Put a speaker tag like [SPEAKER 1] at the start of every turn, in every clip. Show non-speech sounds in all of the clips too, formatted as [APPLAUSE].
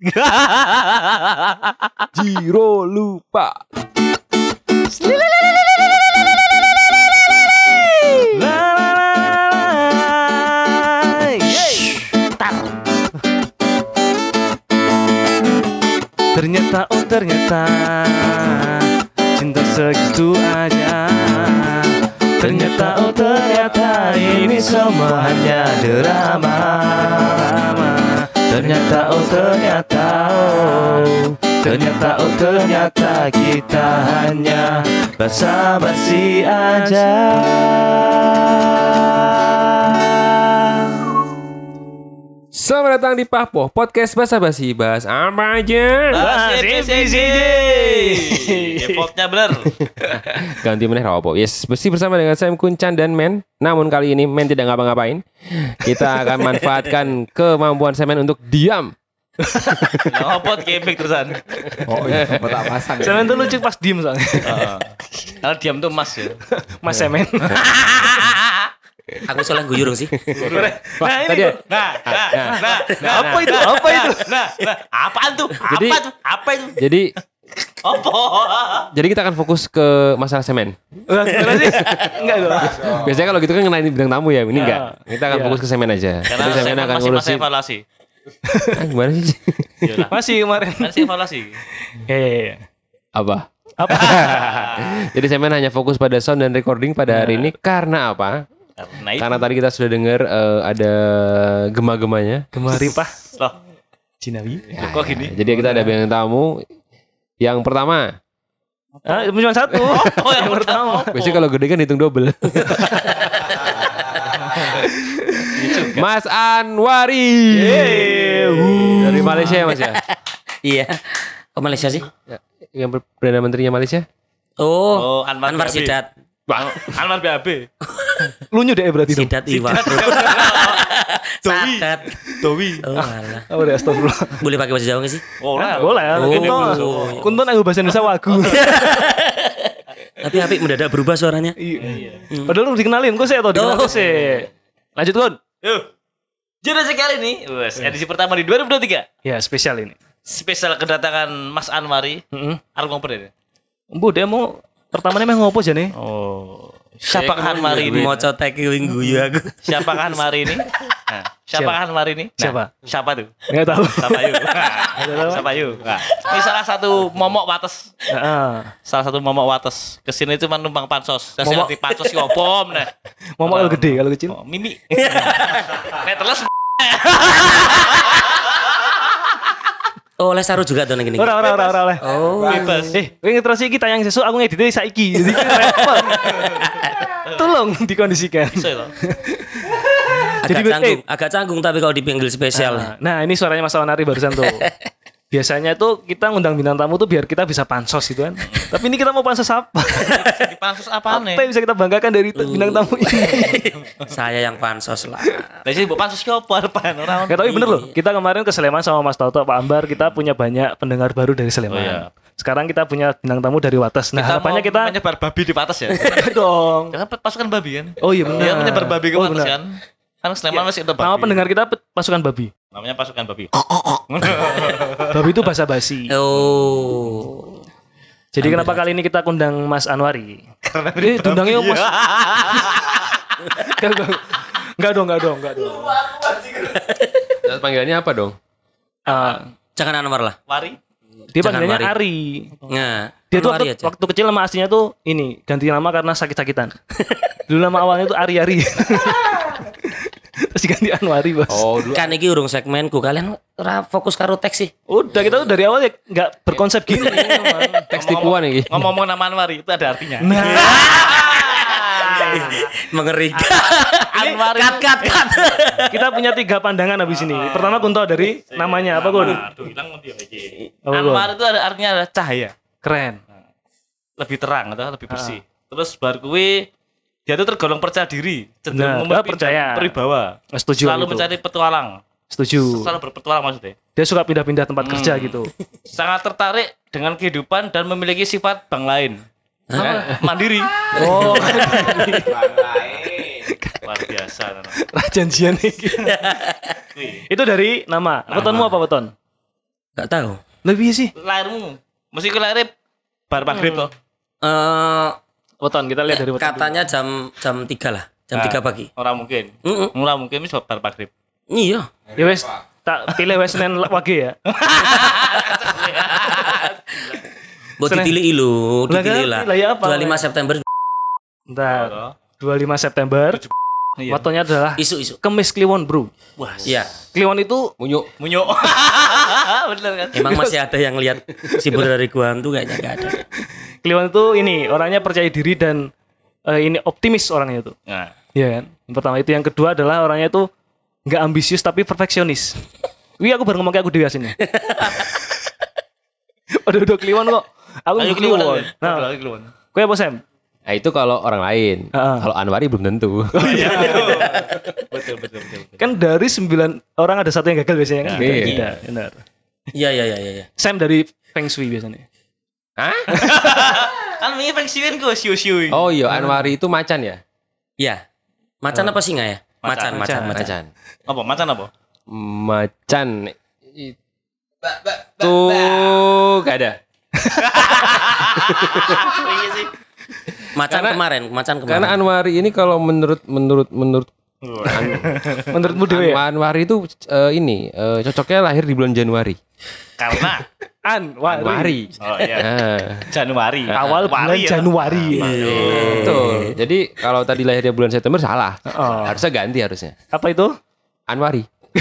[SPEAKER 1] [LAUGHS] Jiro lupa. Ternyata oh ternyata cinta segitu aja. Ternyata oh ternyata ini semua hanya drama. Ternyata oh ternyata oh. Ternyata oh ternyata kita hanya basa-basi aja Selamat datang di Pahpo Podcast basa-basi Bahas apa aja
[SPEAKER 2] asik, asik. [LAUGHS] Defaultnya bener. [LAUGHS]
[SPEAKER 1] Ganti meneh apa Yes, bersih bersama dengan Sam Kuncan dan Men Namun kali ini Men tidak ngapa-ngapain Kita akan [LAUGHS] manfaatkan kemampuan Semen untuk diam
[SPEAKER 2] Ngopot kebek terusan.
[SPEAKER 3] Oh iya, tak pasang.
[SPEAKER 4] Semen tuh lucu pas diem soalnya.
[SPEAKER 2] Heeh. Kalau diam tuh mas ya.
[SPEAKER 4] Mas Semen.
[SPEAKER 5] Aku soalnya guyur sih.
[SPEAKER 2] Nah ini
[SPEAKER 1] tadi-
[SPEAKER 2] tuh. Nah, nah, nah, nah, apa itu? Apa itu? Nah, nah, apaan tuh?
[SPEAKER 1] Jadi-
[SPEAKER 2] Apa tuh? Apa itu?
[SPEAKER 1] Jadi
[SPEAKER 2] Apa?
[SPEAKER 1] jadi kita akan fokus ke masalah semen?
[SPEAKER 4] Enggak dong.
[SPEAKER 1] Biasanya kalau gitu kan ngenalin bidang tamu ya, ini enggak. Kita akan
[SPEAKER 4] Iya.
[SPEAKER 1] fokus ke semen aja.
[SPEAKER 2] Karena
[SPEAKER 1] Jadi semen akan
[SPEAKER 2] masih masa
[SPEAKER 1] ngurusin.
[SPEAKER 2] evaluasi.
[SPEAKER 1] Ah, gimana sih?
[SPEAKER 4] Masih kemarin.
[SPEAKER 2] Masih evaluasi.
[SPEAKER 4] Ya, ya, ya.
[SPEAKER 1] apa?
[SPEAKER 4] Apa? [LAUGHS]
[SPEAKER 1] Jadi semen hanya fokus pada sound dan recording pada hari ini karena apa?
[SPEAKER 2] Karena itu.
[SPEAKER 1] Karena tadi kita sudah dengar eh, ada gema-gemanya.
[SPEAKER 4] Kemari Pak.
[SPEAKER 2] Loh,
[SPEAKER 4] Cinawi.
[SPEAKER 2] kok gini?
[SPEAKER 1] Jadi kita ada bintang tamu. Yang pertama,
[SPEAKER 4] Ah, cuma satu. [LAUGHS]
[SPEAKER 2] Oh, yang pertama.
[SPEAKER 1] biasanya kalau gede kan hitung double. [LAUGHS] [LAUGHS] Mas Anwari dari Malaysia ya Mas ya?
[SPEAKER 5] Iya. Ke Malaysia sih?
[SPEAKER 1] Yang perdana menterinya Malaysia?
[SPEAKER 5] Oh,
[SPEAKER 2] Oh, Anwar
[SPEAKER 5] Anwar
[SPEAKER 2] BAB.
[SPEAKER 5] Sidat.
[SPEAKER 2] Anwar BAB.
[SPEAKER 4] Lunyu deh berarti dong.
[SPEAKER 5] Sidat Iwa. [LAUGHS]
[SPEAKER 2] Dowi.
[SPEAKER 5] Sadat.
[SPEAKER 2] Dowi.
[SPEAKER 5] Oh, alah.
[SPEAKER 4] Oh, udah astagfirullah.
[SPEAKER 5] Boleh pakai bahasa Jawa nggak sih?
[SPEAKER 2] Oh, lah.
[SPEAKER 4] Boleh ya.
[SPEAKER 5] Oh.
[SPEAKER 4] Kunton. Kunton aku bahasa Indonesia wagu. [LAUGHS]
[SPEAKER 5] Tapi Apik mendadak berubah suaranya.
[SPEAKER 4] Iya. Padahal lu dikenalin, kok saya tau dikenalin
[SPEAKER 5] Oh.
[SPEAKER 4] sih. Lanjut Kun.
[SPEAKER 2] Yuk. Jadi sekali nih, wes, edisi pertama di 2023.
[SPEAKER 4] Ya, spesial ini.
[SPEAKER 2] Spesial kedatangan Mas Anwari.
[SPEAKER 4] Heeh.
[SPEAKER 2] Arep ngoper ya?
[SPEAKER 4] Embu dia mau pertamanya mau ngopo aja nih?
[SPEAKER 2] Oh. Siapa Anwari ini?
[SPEAKER 5] Mau cotek wing guyu aku.
[SPEAKER 2] Siapa Anwari ini? [LAUGHS] Nah, siapa
[SPEAKER 4] Siapa?
[SPEAKER 2] Anwari ini? Nah,
[SPEAKER 4] Siapa?
[SPEAKER 2] Siapa tuh?
[SPEAKER 4] Enggak tahu.
[SPEAKER 2] Siapa yuk? [LAUGHS] Nah, siapa yuk? Nah, ini salah satu momok wates.
[SPEAKER 4] Heeh.
[SPEAKER 2] Salah satu momok wates. Ke sini cuma numpang pansos. Saya
[SPEAKER 4] Momok-
[SPEAKER 2] ngerti pansos ki opo meneh.
[SPEAKER 4] Mau kalau gede, kalau kecil.
[SPEAKER 2] Oh, Mimi. Nek [LAUGHS] teles
[SPEAKER 5] Oh, oleh saru juga tuh gini.
[SPEAKER 4] Ora ora ora ora oleh.
[SPEAKER 5] Oh.
[SPEAKER 2] bebas.
[SPEAKER 4] Eh, kowe ngeterus iki tayang sesuk aku ngeditnya saiki. Jadi repot. [LAUGHS] Tolong dikondisikan.
[SPEAKER 2] Iso toh?
[SPEAKER 5] Agak
[SPEAKER 4] Jadi, eh,
[SPEAKER 5] canggung, agak canggung tapi kalau dipanggil spesial.
[SPEAKER 4] Nah, nah, ini suaranya Mas Wanari barusan tuh. [LAUGHS] Biasanya tuh kita ngundang bintang tamu tuh biar kita bisa pansos gitu kan. [LAUGHS] Tapi ini kita mau pansos apa?
[SPEAKER 2] Di pansos
[SPEAKER 4] Apa
[SPEAKER 2] nih?
[SPEAKER 4] yang bisa kita banggakan dari t- bintang tamu ini? [LAUGHS]
[SPEAKER 5] Saya yang pansos lah.
[SPEAKER 2] Lah sih mbok pansos ki opo arepan ora.
[SPEAKER 4] Ya tapi bener loh, kita kemarin ke Sleman sama Mas Toto, Pak Ambar, kita punya banyak pendengar baru dari Sleman.
[SPEAKER 2] Oh, iya.
[SPEAKER 4] Sekarang kita punya bintang tamu dari Wates. Nah, harapannya
[SPEAKER 2] mau
[SPEAKER 4] kita
[SPEAKER 2] menyebar babi di patas ya. [LAUGHS]
[SPEAKER 4] dong.
[SPEAKER 2] Jangan pasukan babi kan.
[SPEAKER 4] Oh iya benar.
[SPEAKER 2] Dia menyebar babi ke
[SPEAKER 4] Oh,
[SPEAKER 2] kan. Kan Sleman masih ada babi.
[SPEAKER 4] Nama pendengar kita pasukan babi.
[SPEAKER 2] Namanya pasukan babi. [LAUGHS]
[SPEAKER 4] Babi itu bahasa basi.
[SPEAKER 5] Oh.
[SPEAKER 4] Jadi kenapa kali ini kita kundang Mas Anwari? [LAUGHS] Karena ini dundangnya Mas. [LAUGHS] Enggak, dong, enggak dong, enggak dong.
[SPEAKER 1] Terus panggilannya apa dong?
[SPEAKER 4] Ah,
[SPEAKER 5] Jangan Anwar lah.
[SPEAKER 2] Wari.
[SPEAKER 4] dia
[SPEAKER 5] Jangan
[SPEAKER 4] panggilannya
[SPEAKER 5] Wari.
[SPEAKER 4] Ari.
[SPEAKER 5] Nah,
[SPEAKER 4] Dia tuh waktu,
[SPEAKER 5] aja.
[SPEAKER 4] waktu kecil nama aslinya tuh ini ganti nama karena sakit-sakitan. Dulu nama awalnya tuh Ari Ari. Diganti Anwari bos.
[SPEAKER 1] Oh, dulu
[SPEAKER 5] Kan iki urung segmenku. Kalian ora fokus karo teks sih.
[SPEAKER 4] Udah kita tuh dari awal ya nggak berkonsep gini. [LAUGHS]
[SPEAKER 1] teks tipuan ini.
[SPEAKER 2] Ngomong-ngomong nama Anwari itu ada artinya. [LAUGHS]
[SPEAKER 5] Mengerikan.
[SPEAKER 2] Anwari.
[SPEAKER 5] cut cut cut.
[SPEAKER 4] kita punya tiga pandangan habis ini. Pertama Kunto dari namanya apa Kun?
[SPEAKER 2] Aduh, hilang nanti lagi.
[SPEAKER 4] Apa, Kun?
[SPEAKER 2] Anwar itu ada artinya adalah cahaya.
[SPEAKER 4] Keren.
[SPEAKER 2] Lebih terang atau lebih bersih. Terus baru kuwi dia tuh tergolong percaya diri,
[SPEAKER 4] Nah,
[SPEAKER 2] cenderung memiliki
[SPEAKER 4] percaya.
[SPEAKER 2] Beribawa.
[SPEAKER 4] Setuju
[SPEAKER 2] Selalu
[SPEAKER 4] itu.
[SPEAKER 2] mencari petualang.
[SPEAKER 4] Setuju.
[SPEAKER 2] Selalu berpetualang maksudnya.
[SPEAKER 4] Dia suka pindah-pindah tempat kerja gitu.
[SPEAKER 2] Sangat tertarik dengan kehidupan dan memiliki sifat bank lain. Mandiri. [LAUGHS]
[SPEAKER 4] Oh,
[SPEAKER 2] Luar biasa. Nana.
[SPEAKER 4] rajanjian. [LAUGHS] Itu dari nama. Wetonmu apa weton?
[SPEAKER 5] Gak tahu.
[SPEAKER 4] Lebih sih.
[SPEAKER 2] Lahirmu. Mesti ke lahir bar maghrib kok.
[SPEAKER 5] Eh
[SPEAKER 4] Weton kita lihat dari weton.
[SPEAKER 5] katanya jam jam 3 lah. Jam 3 pagi.
[SPEAKER 2] Orang mungkin.
[SPEAKER 5] Mm-mm.
[SPEAKER 2] Ora mungkin wis bar maghrib.
[SPEAKER 5] Iya.
[SPEAKER 4] Ya wes tak pilih wes Senin [LAUGHS] wage ya.
[SPEAKER 5] Buat
[SPEAKER 4] Seneng.
[SPEAKER 5] dipilih ilu, dipilih
[SPEAKER 4] kan?
[SPEAKER 5] lah.
[SPEAKER 4] Lah, ya apa?
[SPEAKER 5] 25 September
[SPEAKER 4] Bentar. 25 September.
[SPEAKER 2] Iya.
[SPEAKER 4] Wetonnya adalah
[SPEAKER 5] isu-isu.
[SPEAKER 4] Kemis Kliwon, Bro.
[SPEAKER 2] Wah,
[SPEAKER 5] Iya.
[SPEAKER 4] Kliwon itu
[SPEAKER 1] Munyuk.
[SPEAKER 2] munyuk. [LAUGHS] Bener kan?
[SPEAKER 5] Emang masih ada yang lihat si dari gua tuh kayaknya gak ada.
[SPEAKER 4] Kliwon itu ini orangnya percaya diri dan eh, ini optimis orangnya itu.
[SPEAKER 2] Nah,
[SPEAKER 4] Iya kan? Yang pertama itu yang kedua adalah orangnya itu nggak ambisius tapi perfeksionis. Wih aku baru ngomong kayak aku dewi aslinya. udah [LAUGHS] udah kliwon kok. Aku
[SPEAKER 2] ayo
[SPEAKER 4] kliwon. Nah,
[SPEAKER 2] keluar.
[SPEAKER 4] kue apa Sam?
[SPEAKER 1] Nah itu kalau orang lain.
[SPEAKER 4] Heeh.
[SPEAKER 1] Kalau Anwari belum tentu. [LAUGHS]
[SPEAKER 2] Betul, betul, betul. betul.
[SPEAKER 4] Kan dari sembilan orang ada satu yang gagal biasanya kan?
[SPEAKER 1] Iya.
[SPEAKER 4] Tidak, benar.
[SPEAKER 5] Iya iya iya iya.
[SPEAKER 4] Sam dari Feng Shui biasanya.
[SPEAKER 1] Hah? [LAUGHS]
[SPEAKER 2] Kan ini pensiun gue siu-siu.
[SPEAKER 1] Oh iya, Anwari itu macan ya?
[SPEAKER 5] Iya. Macan apa singa ya? Macan, macan, macan.
[SPEAKER 1] Macan.
[SPEAKER 2] Apa? Macan apa?
[SPEAKER 1] Macan. Itu gak ada. [LAUGHS]
[SPEAKER 2] Iya sih.
[SPEAKER 5] Macan
[SPEAKER 1] Karena-
[SPEAKER 5] kemarin, macan kemarin.
[SPEAKER 1] Karena Anwari ini kalau menurut menurut menurut [LAUGHS]
[SPEAKER 4] Menurutmu dewi ya?
[SPEAKER 1] Anwari itu eh, ini eh, cocoknya lahir di bulan Januari.
[SPEAKER 2] Karena
[SPEAKER 4] Anwari. [LAUGHS]
[SPEAKER 1] Anwari.
[SPEAKER 2] Oh iya.
[SPEAKER 1] Nah,
[SPEAKER 2] Januari.
[SPEAKER 4] Awal bulan
[SPEAKER 2] Wari ya.
[SPEAKER 4] Januari.
[SPEAKER 1] betul. Jadi kalau tadi lahirnya bulan September salah.
[SPEAKER 4] Oh.
[SPEAKER 1] Harusnya ganti harusnya.
[SPEAKER 4] Apa itu?
[SPEAKER 1] Anwari. [LAUGHS]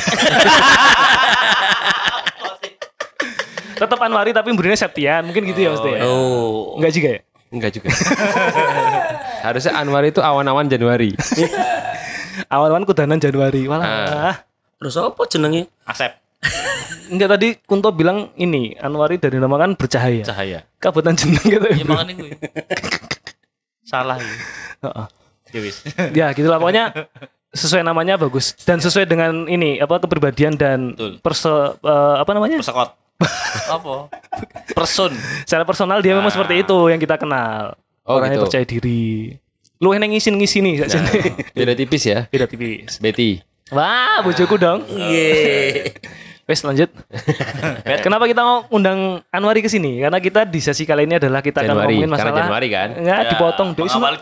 [SPEAKER 4] Tetap Anwari tapi berinya Septian. Mungkin gitu ya maksudnya. ya?
[SPEAKER 5] Oh.
[SPEAKER 4] Enggak juga ya?
[SPEAKER 1] Enggak juga. [LAUGHS] harusnya Anwari itu awan-awan Januari. [LAUGHS]
[SPEAKER 4] Awan-awan kudanan Januari. Walah.
[SPEAKER 5] Terus apa jenenge?
[SPEAKER 2] Asep. [LAUGHS]
[SPEAKER 4] Enggak tadi Kunto bilang ini Anwari dari nama kan bercahaya.
[SPEAKER 2] Cahaya.
[SPEAKER 4] Kabutan jeneng gitu.
[SPEAKER 2] Ya makanya gue. Salah ya.
[SPEAKER 4] Heeh.
[SPEAKER 2] Ya wis.
[SPEAKER 4] ya gitulah pokoknya sesuai namanya bagus dan sesuai dengan ini apa kepribadian dan
[SPEAKER 2] Betul.
[SPEAKER 4] perso eh, apa namanya
[SPEAKER 2] Persekot. Apa? Person.
[SPEAKER 4] secara personal dia memang seperti itu yang kita kenal
[SPEAKER 1] Oh,
[SPEAKER 4] orangnya
[SPEAKER 1] gitu.
[SPEAKER 4] percaya diri lu yang ngisin ngisini nah. [LAUGHS]
[SPEAKER 1] Beda tipis ya.
[SPEAKER 4] beda tipis
[SPEAKER 1] Betty.
[SPEAKER 4] wah bojoku dong
[SPEAKER 5] Iya.
[SPEAKER 4] wes lanjut [LAUGHS] kenapa kita mau undang Anwari ke sini karena kita di sesi kali ini adalah kita akan
[SPEAKER 1] Januari,
[SPEAKER 4] ngomongin
[SPEAKER 1] karena
[SPEAKER 4] masalah
[SPEAKER 1] Januari kan?
[SPEAKER 4] enggak dipotong deh
[SPEAKER 2] Awal.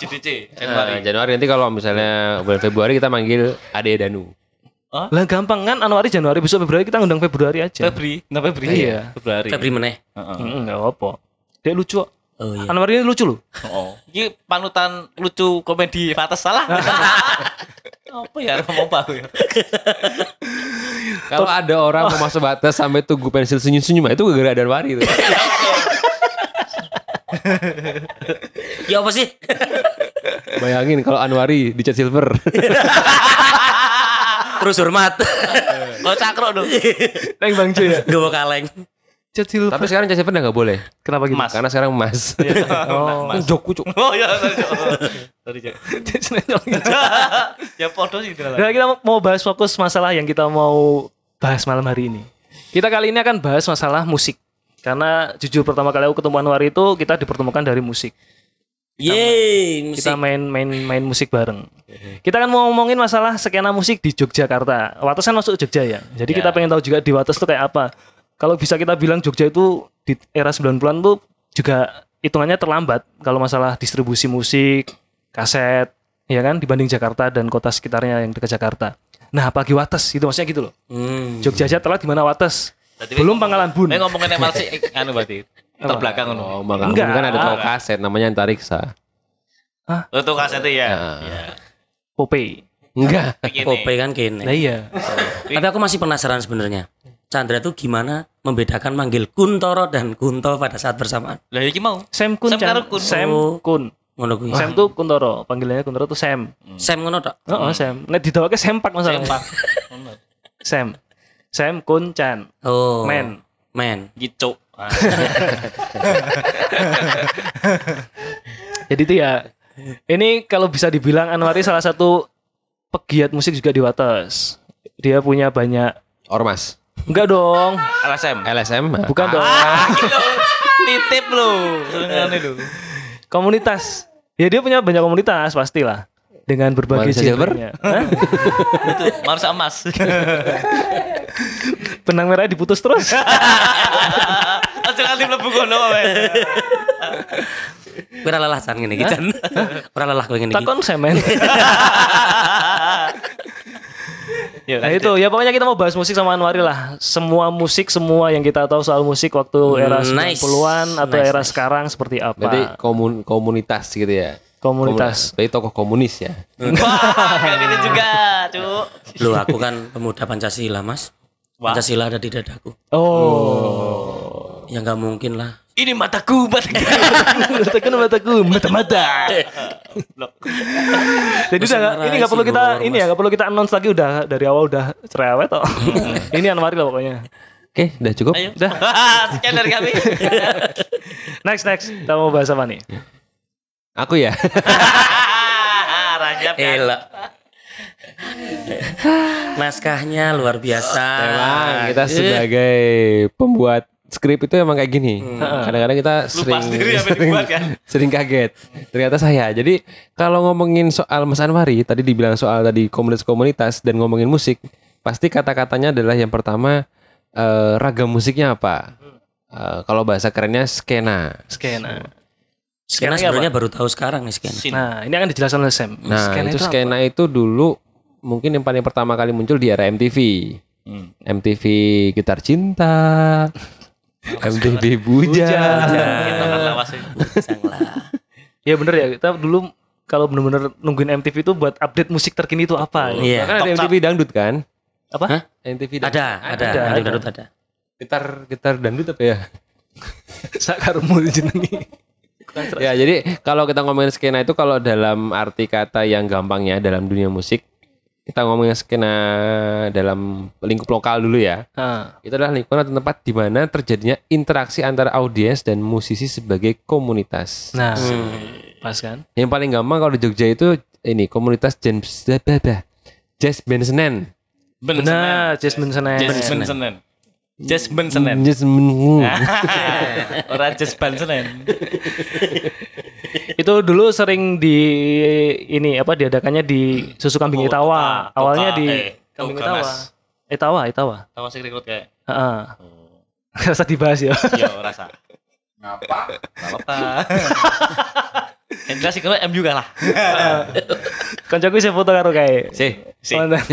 [SPEAKER 2] Januari.
[SPEAKER 1] Nah, Januari nanti kalau misalnya bulan Februari kita manggil Ade Danu.
[SPEAKER 4] Lah gampang kan Anwari Januari besok Februari kita undang Februari aja
[SPEAKER 2] Febri. Nah Febri.
[SPEAKER 4] Iya.
[SPEAKER 2] Februari.
[SPEAKER 5] Febri meneh.
[SPEAKER 2] Heeh.
[SPEAKER 4] Mm, enggak apa dia lucu kok
[SPEAKER 5] Oh iya.
[SPEAKER 4] Anwari ini lucu loh
[SPEAKER 2] Oh. Ini panutan lucu komedi Fatas salah. [LAUGHS] apa ya ngomong apa ya?
[SPEAKER 1] Kalau ada orang mau masuk batas sampai tunggu pensil senyum-senyum itu gara-gara Anwari itu. [LAUGHS]
[SPEAKER 5] Ya apa sih? [LAUGHS]
[SPEAKER 1] Bayangin kalau Anwari dicat silver.
[SPEAKER 5] Terus hormat. [LAUGHS]
[SPEAKER 2] Kau cakro dong.
[SPEAKER 4] Neng Bang Jo ya
[SPEAKER 5] Gak mau kaleng.
[SPEAKER 4] Cecil
[SPEAKER 1] Tapi sekarang cat silver udah nggak boleh.
[SPEAKER 4] kenapa gitu
[SPEAKER 2] Mas.
[SPEAKER 1] Karena sekarang emas. [LAUGHS]
[SPEAKER 4] oh
[SPEAKER 2] Mas.
[SPEAKER 1] Jokku cuk.
[SPEAKER 2] Oh iya, sorry, [LAUGHS] sorry, Cok. ya podo sih gitu
[SPEAKER 4] Nah, kita mau bahas fokus masalah yang kita mau bahas malam hari ini. Kita kali ini akan bahas masalah musik. Karena jujur pertama kali aku ketemu Anwar itu kita dipertemukan dari musik.
[SPEAKER 5] Yeay, musik.
[SPEAKER 4] Kita main main main musik bareng. Kita kan mau ngomongin masalah skena musik di Yogyakarta. Wates kan masuk Jogja ya. Jadi kita pengen tahu juga di Wates tuh kayak apa. Kalau bisa kita bilang Jogja itu di era 90-an tuh juga hitungannya terlambat kalau masalah distribusi musik, kaset, ya kan dibanding Jakarta dan kota sekitarnya yang dekat Jakarta. Nah, apalagi Wates itu maksudnya gitu loh.
[SPEAKER 5] Hmm.
[SPEAKER 4] Jogja aja telat di mana Wates?
[SPEAKER 2] Berarti
[SPEAKER 4] Belum Pangkalan Bun.
[SPEAKER 2] Eh ngomongin ML sih anu berarti. Terbelakang.
[SPEAKER 1] Oh, Bang
[SPEAKER 4] Enggak.
[SPEAKER 1] kan ada toko kaset namanya Antariksa.
[SPEAKER 2] Untuk kaset itu ya.
[SPEAKER 1] Ya.
[SPEAKER 2] Ya.
[SPEAKER 4] Popeye.
[SPEAKER 1] Enggak.
[SPEAKER 5] Kope kan kene.
[SPEAKER 4] Nah iya.
[SPEAKER 5] Tapi aku masih penasaran sebenarnya. Chandra tuh gimana membedakan manggil Kuntoro dan Kunto pada saat bersamaan?
[SPEAKER 2] Lah iki mau.
[SPEAKER 4] Sam Kun.
[SPEAKER 2] Sam
[SPEAKER 4] Chan.
[SPEAKER 2] Kun.
[SPEAKER 4] Sam
[SPEAKER 5] Oh.
[SPEAKER 4] Kun.
[SPEAKER 5] Ngono kuwi.
[SPEAKER 4] Sam tuh Kuntoro, panggilannya Kuntoro tuh Sam.
[SPEAKER 5] Sam ngono tok.
[SPEAKER 4] Oh, oh Sam. Nek didawake Sempak masalahnya.
[SPEAKER 2] Sempak. [LAUGHS]
[SPEAKER 4] Sam. Sam Kun Chan.
[SPEAKER 5] Oh.
[SPEAKER 4] Men.
[SPEAKER 5] Men.
[SPEAKER 2] Gitu. Ah.
[SPEAKER 4] Jadi itu ya. Ini kalau bisa dibilang Anwari salah satu pegiat musik juga di Wates. Dia punya banyak
[SPEAKER 1] Ormas.
[SPEAKER 4] Enggak dong.
[SPEAKER 2] LSM.
[SPEAKER 1] LSM.
[SPEAKER 4] Bukan dong.
[SPEAKER 2] Titip lu. Senengane lu.
[SPEAKER 4] Komunitas. Ya dia punya banyak komunitas pastilah. Dengan berbagai
[SPEAKER 1] Manusia silver? [LAUGHS]
[SPEAKER 2] Itu manusia emas. [LAUGHS]
[SPEAKER 4] Benang merahnya diputus terus. [LAUGHS]
[SPEAKER 2] Aja kali mlebu kono wae.
[SPEAKER 5] Ora lelah san ngene iki Jan. Ora lelah kowe ngene iki.
[SPEAKER 4] Takon semen.
[SPEAKER 2] Ya,
[SPEAKER 4] Nah itu ya pokoknya kita mau bahas musik sama Anwari lah. Semua musik, semua yang kita tahu soal musik waktu era
[SPEAKER 5] Hmm, nice.
[SPEAKER 4] 90-an atau
[SPEAKER 5] Nice,
[SPEAKER 4] era
[SPEAKER 5] nice.
[SPEAKER 4] sekarang seperti apa.
[SPEAKER 1] Berarti komun komunitas gitu ya.
[SPEAKER 4] Komunitas.
[SPEAKER 1] Berarti tokoh komunis ya.
[SPEAKER 2] Wah, kayak gitu juga, Cuk.
[SPEAKER 5] Loh aku kan pemuda Pancasila, Mas.
[SPEAKER 2] Wah.
[SPEAKER 5] Pancasila ada di dadaku.
[SPEAKER 4] Oh.
[SPEAKER 5] Ya nggak mungkin lah.
[SPEAKER 2] Ini mataku, mataku.
[SPEAKER 4] Tekan mataku, mata-mata. Jadi udah nggak- ini nggak perlu kita ini ya nggak perlu kita announce lagi udah dari awal udah cerewet toh. [LAUGHS] ini Anwari lah pokoknya.
[SPEAKER 1] Oke, udah cukup.
[SPEAKER 2] Ayo. [LAUGHS] Sekian dari kami. [LAUGHS]
[SPEAKER 4] Next next kita mau bahas apa nih?
[SPEAKER 1] Aku ya. [LAUGHS]
[SPEAKER 2] Rajab kan.
[SPEAKER 5] Naskahnya luar biasa.
[SPEAKER 1] Emang kita sebagai pembuat skrip itu emang kayak gini. Kadang-kadang kita sering sering,
[SPEAKER 2] dibuat kan? [LAUGHS]
[SPEAKER 1] sering kaget. Ternyata saya. Jadi kalau ngomongin soal Mas Anwari, tadi dibilang soal tadi komunitas-komunitas dan ngomongin musik, pasti kata-katanya adalah yang pertama eh, ragam musiknya apa? Eh, kalau bahasa kerennya skena.
[SPEAKER 4] Skena.
[SPEAKER 5] Skena sebenarnya baru tahu sekarang nih skena.
[SPEAKER 4] Nah ini akan dijelaskan oleh Sam.
[SPEAKER 1] Nah,
[SPEAKER 4] Skena
[SPEAKER 1] itu
[SPEAKER 4] apa?
[SPEAKER 1] skena itu dulu mungkin yang paling pertama kali muncul di era MTV.
[SPEAKER 2] Hmm.
[SPEAKER 1] MTV Gitar Cinta. [LAUGHS] MTV Buja.
[SPEAKER 2] Kita kan lawas ya.
[SPEAKER 4] Ya bener ya kita dulu kalau bener-bener nungguin MTV itu buat update musik terkini itu apa? ya?
[SPEAKER 5] Iya.
[SPEAKER 1] Kan ada MTV dangdut kan?
[SPEAKER 4] Apa?
[SPEAKER 5] Hah?
[SPEAKER 1] MTV dangdut.
[SPEAKER 5] Ada, ada,
[SPEAKER 4] Ada,
[SPEAKER 5] ada,
[SPEAKER 4] ada.
[SPEAKER 5] ada, ada.
[SPEAKER 1] Gitar gitar dangdut apa ya? [LAUGHS]
[SPEAKER 4] Sakarmu jenengi.
[SPEAKER 1] Ya, jadi kalau kita ngomongin skena itu kalau dalam arti kata yang gampangnya dalam dunia musik, kita ngomongin skena dalam lingkup lokal dulu ya.
[SPEAKER 4] Nah,
[SPEAKER 1] Itu adalah lingkungan atau tempat di mana terjadinya interaksi antara audiens dan musisi sebagai komunitas.
[SPEAKER 4] nah
[SPEAKER 5] Hmm.
[SPEAKER 4] pas kan?
[SPEAKER 1] Yang paling gampang kalau di Jogja itu ini komunitas jazz jazz band Senen.
[SPEAKER 2] Ben
[SPEAKER 4] Benar.
[SPEAKER 2] Jazz Ben Senen. Jazz Ben Senen.
[SPEAKER 1] Jazz men-
[SPEAKER 2] Ora Jazz Ben Senen. [LAUGHS] [LAUGHS]
[SPEAKER 4] itu dulu sering di ini apa diadakannya di susu kambing
[SPEAKER 2] Oh,
[SPEAKER 4] Itawa.
[SPEAKER 2] Toka-
[SPEAKER 4] Awalnya
[SPEAKER 2] Toka,
[SPEAKER 4] di
[SPEAKER 2] eh,
[SPEAKER 4] kambing
[SPEAKER 2] Toga,
[SPEAKER 4] Itawa.
[SPEAKER 2] Mas.
[SPEAKER 4] Itawa, Itawa.
[SPEAKER 2] Tahu sih rekrut kayak.
[SPEAKER 4] Heeh. [LAUGHS] Rasa dibahas ya.
[SPEAKER 2] Yo rasa.
[SPEAKER 3] Ngapa?
[SPEAKER 2] Enggak apa-apa. Yang jelas sih kalau MU kalah. [LAUGHS]
[SPEAKER 4] Kancaku saya foto karo kae.
[SPEAKER 1] Sih.
[SPEAKER 2] Si.
[SPEAKER 4] Mana?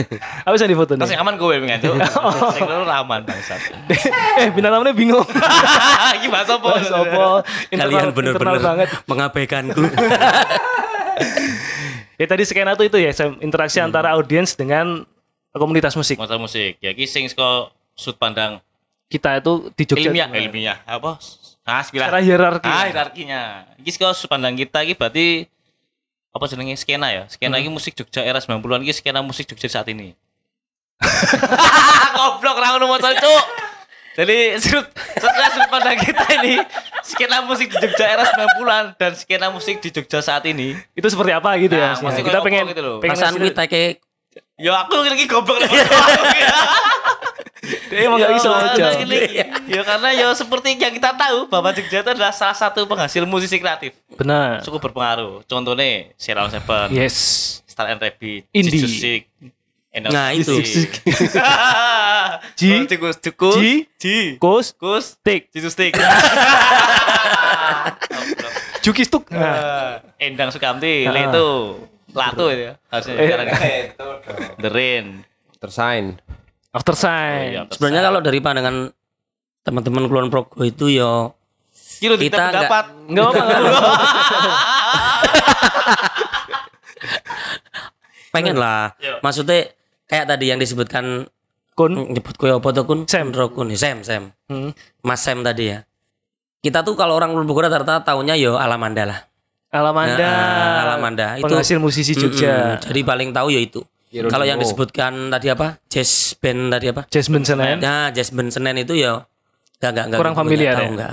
[SPEAKER 4] Apa bisa difoto nih?
[SPEAKER 2] yang aman gue pengen tuh. [LAUGHS] Sing lu aman bangsat. [LAUGHS]
[SPEAKER 4] eh bintang tamunya bingung.
[SPEAKER 2] Iki bahas apa?
[SPEAKER 4] Sopo?
[SPEAKER 5] Kalian
[SPEAKER 4] Internal-
[SPEAKER 5] bener-bener mengabaikanku.
[SPEAKER 4] Ya tadi skena tuh itu ya interaksi
[SPEAKER 2] Hmm.
[SPEAKER 4] antara audiens dengan komunitas musik.
[SPEAKER 2] Masa musik. Ya iki sing saka sudut pandang
[SPEAKER 4] Kita itu di Jogja
[SPEAKER 2] ilmiah, ilmiah apa? Ah, sekilas.
[SPEAKER 4] Secara hierarki.
[SPEAKER 2] Ah, hierarkinya. Iki saka sudut pandang kita iki berarti apa jenenge skena ya? Skena iki musik Jogja era 90-an iki skena musik Jogja saat ini. [LAUGHS] Goblok ra ngono moco cuk. Jadi sudut setelah sudut pandang kita ini skena musik di Jogja era 90-an dan skena musik di Jogja saat ini.
[SPEAKER 4] itu seperti apa gitu ya?
[SPEAKER 2] Nah, musik
[SPEAKER 4] kita pengen
[SPEAKER 2] gitu loh.
[SPEAKER 4] pengen
[SPEAKER 5] kita kayak
[SPEAKER 2] Ya aku lagi goblok [LAUGHS] [LAUGHS]
[SPEAKER 4] Eh, emang gak bisa aja.
[SPEAKER 2] Ya karena ya seperti yang kita tahu bahwa Jogja itu adalah salah satu penghasil musisi kreatif.
[SPEAKER 4] Benar.
[SPEAKER 2] Cukup berpengaruh. Contohnya Sheryl Seven,
[SPEAKER 4] Yes.
[SPEAKER 2] Star and Rabbit,
[SPEAKER 4] Indie.
[SPEAKER 5] Nah, itu. [LAUGHS]
[SPEAKER 2] Ji, Cikus, Cikus,
[SPEAKER 4] Ji.
[SPEAKER 2] Ji,
[SPEAKER 4] Kus,
[SPEAKER 2] Kus,
[SPEAKER 4] tik,
[SPEAKER 2] Jisustik, [LAUGHS]
[SPEAKER 4] Juki stuk. Nah,
[SPEAKER 2] Endang Sukamti,
[SPEAKER 4] Ah.
[SPEAKER 2] itu, Latu itu ya, harusnya
[SPEAKER 4] Eh.
[SPEAKER 2] sekarang.
[SPEAKER 3] Itu dong.
[SPEAKER 2] The Rain.
[SPEAKER 1] Tersign.
[SPEAKER 4] After sign.
[SPEAKER 2] Iya,
[SPEAKER 5] Sebenarnya kalau dari pandangan teman-teman Kulon Progo itu ya
[SPEAKER 2] Kilo
[SPEAKER 5] Kita.
[SPEAKER 4] Enggak apa enggak apa.
[SPEAKER 5] pengen lah.
[SPEAKER 2] Iya.
[SPEAKER 5] Maksudnya kayak tadi yang disebutkan
[SPEAKER 4] Kun.
[SPEAKER 5] nyebut kue apa tuh kun?
[SPEAKER 4] Sam.
[SPEAKER 5] Kun. Sam, Sam.
[SPEAKER 4] Hmm.
[SPEAKER 5] Mas Sam tadi ya. Kita tuh kalau orang Kulon Progo rata-rata taunya yo Alamanda lah.
[SPEAKER 4] Alamanda.
[SPEAKER 5] Nah, Alamanda. Itu-
[SPEAKER 4] Penghasil musisi Jogja.
[SPEAKER 5] Mm-mm. Jadi paling tahu ya itu. Kalau yang disebutkan tadi apa? Jazz band tadi apa?
[SPEAKER 4] Jasmine Senen.
[SPEAKER 5] Nah, jazz band Senen itu ya enggak enggak enggak
[SPEAKER 4] Kurang
[SPEAKER 5] gitu,
[SPEAKER 4] familiar
[SPEAKER 5] tahu
[SPEAKER 4] ya?
[SPEAKER 5] enggak.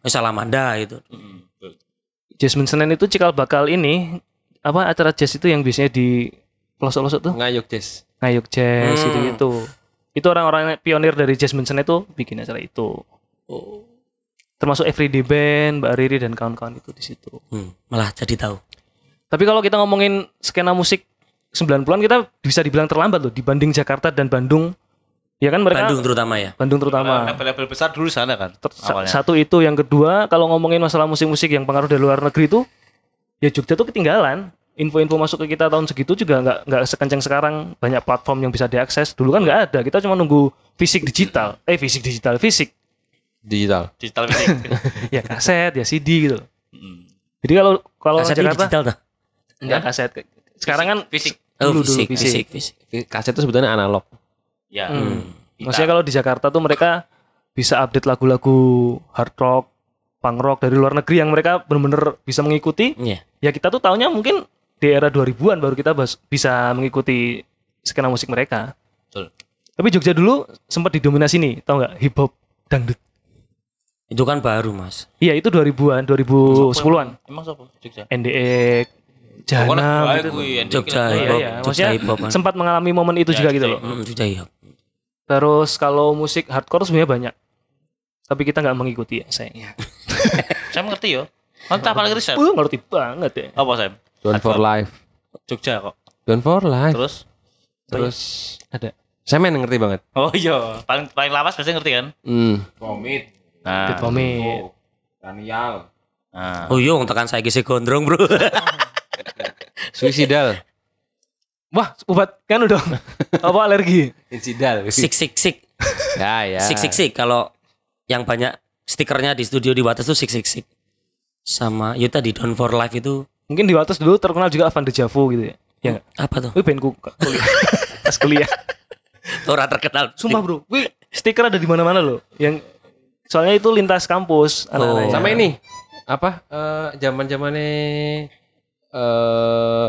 [SPEAKER 5] Wis Alamanda itu.
[SPEAKER 4] Jasmine Senen itu cikal bakal ini apa acara jazz itu yang biasanya di pelosok-pelosok tuh
[SPEAKER 1] Ngayuk jazz.
[SPEAKER 4] ngayuk jazz
[SPEAKER 5] Hmm.
[SPEAKER 4] itu itu itu orang-orang pionir dari Jasmine Senen itu bikin acara itu termasuk Everyday Band Mbak Riri dan kawan-kawan itu di situ
[SPEAKER 5] Hmm, malah jadi tahu.
[SPEAKER 4] Tapi kalau kita ngomongin skena musik 90-an kita bisa dibilang terlambat loh dibanding Jakarta dan Bandung. Ya kan mereka
[SPEAKER 5] Bandung terutama ya.
[SPEAKER 4] Bandung terutama.
[SPEAKER 2] Label-label besar dulu sana kan.
[SPEAKER 4] Ter-
[SPEAKER 2] awalnya.
[SPEAKER 4] satu itu yang kedua kalau ngomongin masalah musik-musik yang pengaruh dari luar negeri itu ya Jogja tuh ketinggalan info-info masuk ke kita tahun segitu juga nggak nggak sekencang sekarang banyak platform yang bisa diakses dulu kan nggak ada kita cuma nunggu fisik digital eh fisik digital fisik
[SPEAKER 1] Digital.
[SPEAKER 2] digital music. [LAUGHS]
[SPEAKER 4] ya kaset ya CD gitu jadi kalau kalau
[SPEAKER 5] Kasetnya
[SPEAKER 4] Jakarta
[SPEAKER 5] digital dah.
[SPEAKER 4] nggak kaset sekarang kan
[SPEAKER 2] fisik.
[SPEAKER 5] Oh,
[SPEAKER 4] Dulu, dulu,
[SPEAKER 5] fisik,
[SPEAKER 4] fisik.
[SPEAKER 5] fisik, fisik.
[SPEAKER 1] Kaset itu sebetulnya analog.
[SPEAKER 2] Ya.
[SPEAKER 4] Hmm. Maksudnya kalau di Jakarta tuh mereka bisa update lagu-lagu hard rock, punk rock dari luar negeri yang mereka benar-benar bisa mengikuti.
[SPEAKER 5] Iya.
[SPEAKER 4] Ya kita tuh taunya mungkin di era 2000-an baru kita bisa mengikuti skena musik mereka.
[SPEAKER 2] Betul.
[SPEAKER 4] Tapi Jogja dulu sempat didominasi nih, tau nggak? Hip hop, dangdut.
[SPEAKER 5] Itu kan baru, Mas.
[SPEAKER 4] Iya itu 2000-an, 2010-an.
[SPEAKER 2] Emang siapa? Jogja.
[SPEAKER 4] NDE, Jana gitu.
[SPEAKER 5] Jogja
[SPEAKER 4] Iya,
[SPEAKER 5] hip hop,
[SPEAKER 4] iya.
[SPEAKER 5] Jogja
[SPEAKER 4] Maksudnya
[SPEAKER 5] hip hop. kan.
[SPEAKER 4] sempat mengalami momen itu juga gitu loh.
[SPEAKER 5] Hmm, Jogja hip hop.
[SPEAKER 4] Terus kalau musik hardcore sebenarnya banyak. Tapi kita nggak mengikuti ya sayangnya. [LAUGHS]
[SPEAKER 2] Saya mengerti yo. Kan tak paling riset.
[SPEAKER 4] Wah, ngerti banget ya.
[SPEAKER 2] Apa Sam?
[SPEAKER 1] Done for life.
[SPEAKER 2] Jogja kok.
[SPEAKER 1] Done for life.
[SPEAKER 2] Terus?
[SPEAKER 1] Terus
[SPEAKER 4] Ada.
[SPEAKER 1] saya main ngerti banget.
[SPEAKER 2] Oh iya, paling paling lawas pasti ngerti kan?
[SPEAKER 1] Hmm.
[SPEAKER 3] Komit,
[SPEAKER 2] Nah,
[SPEAKER 4] Vomit.
[SPEAKER 3] Daniel.
[SPEAKER 2] nah.
[SPEAKER 5] Oh iya, wong tekan saya kisi gondrong, Bro. [LAUGHS]
[SPEAKER 1] Suicidal. [LAUGHS]
[SPEAKER 4] Wah, obat kan udah. [LAUGHS] Apa alergi?
[SPEAKER 1] Insidal.
[SPEAKER 5] sik sik sik. [LAUGHS]
[SPEAKER 1] Ya, ya.
[SPEAKER 5] Sik sik sik kalau yang banyak stikernya di studio di Wates tuh sik sik sik. Sama ya tadi Down for Life itu
[SPEAKER 4] Mungkin di Wates dulu terkenal juga Avan Dejavu gitu ya. Ya
[SPEAKER 5] apa tuh?
[SPEAKER 4] Wih, bandku kuliah. Pas kuliah.
[SPEAKER 5] Orang terkenal.
[SPEAKER 4] Sumpah bro, wih stiker ada di mana-mana loh. Yang soalnya itu lintas kampus. ya.
[SPEAKER 1] Sama ini apa? Eh zaman zamannya eh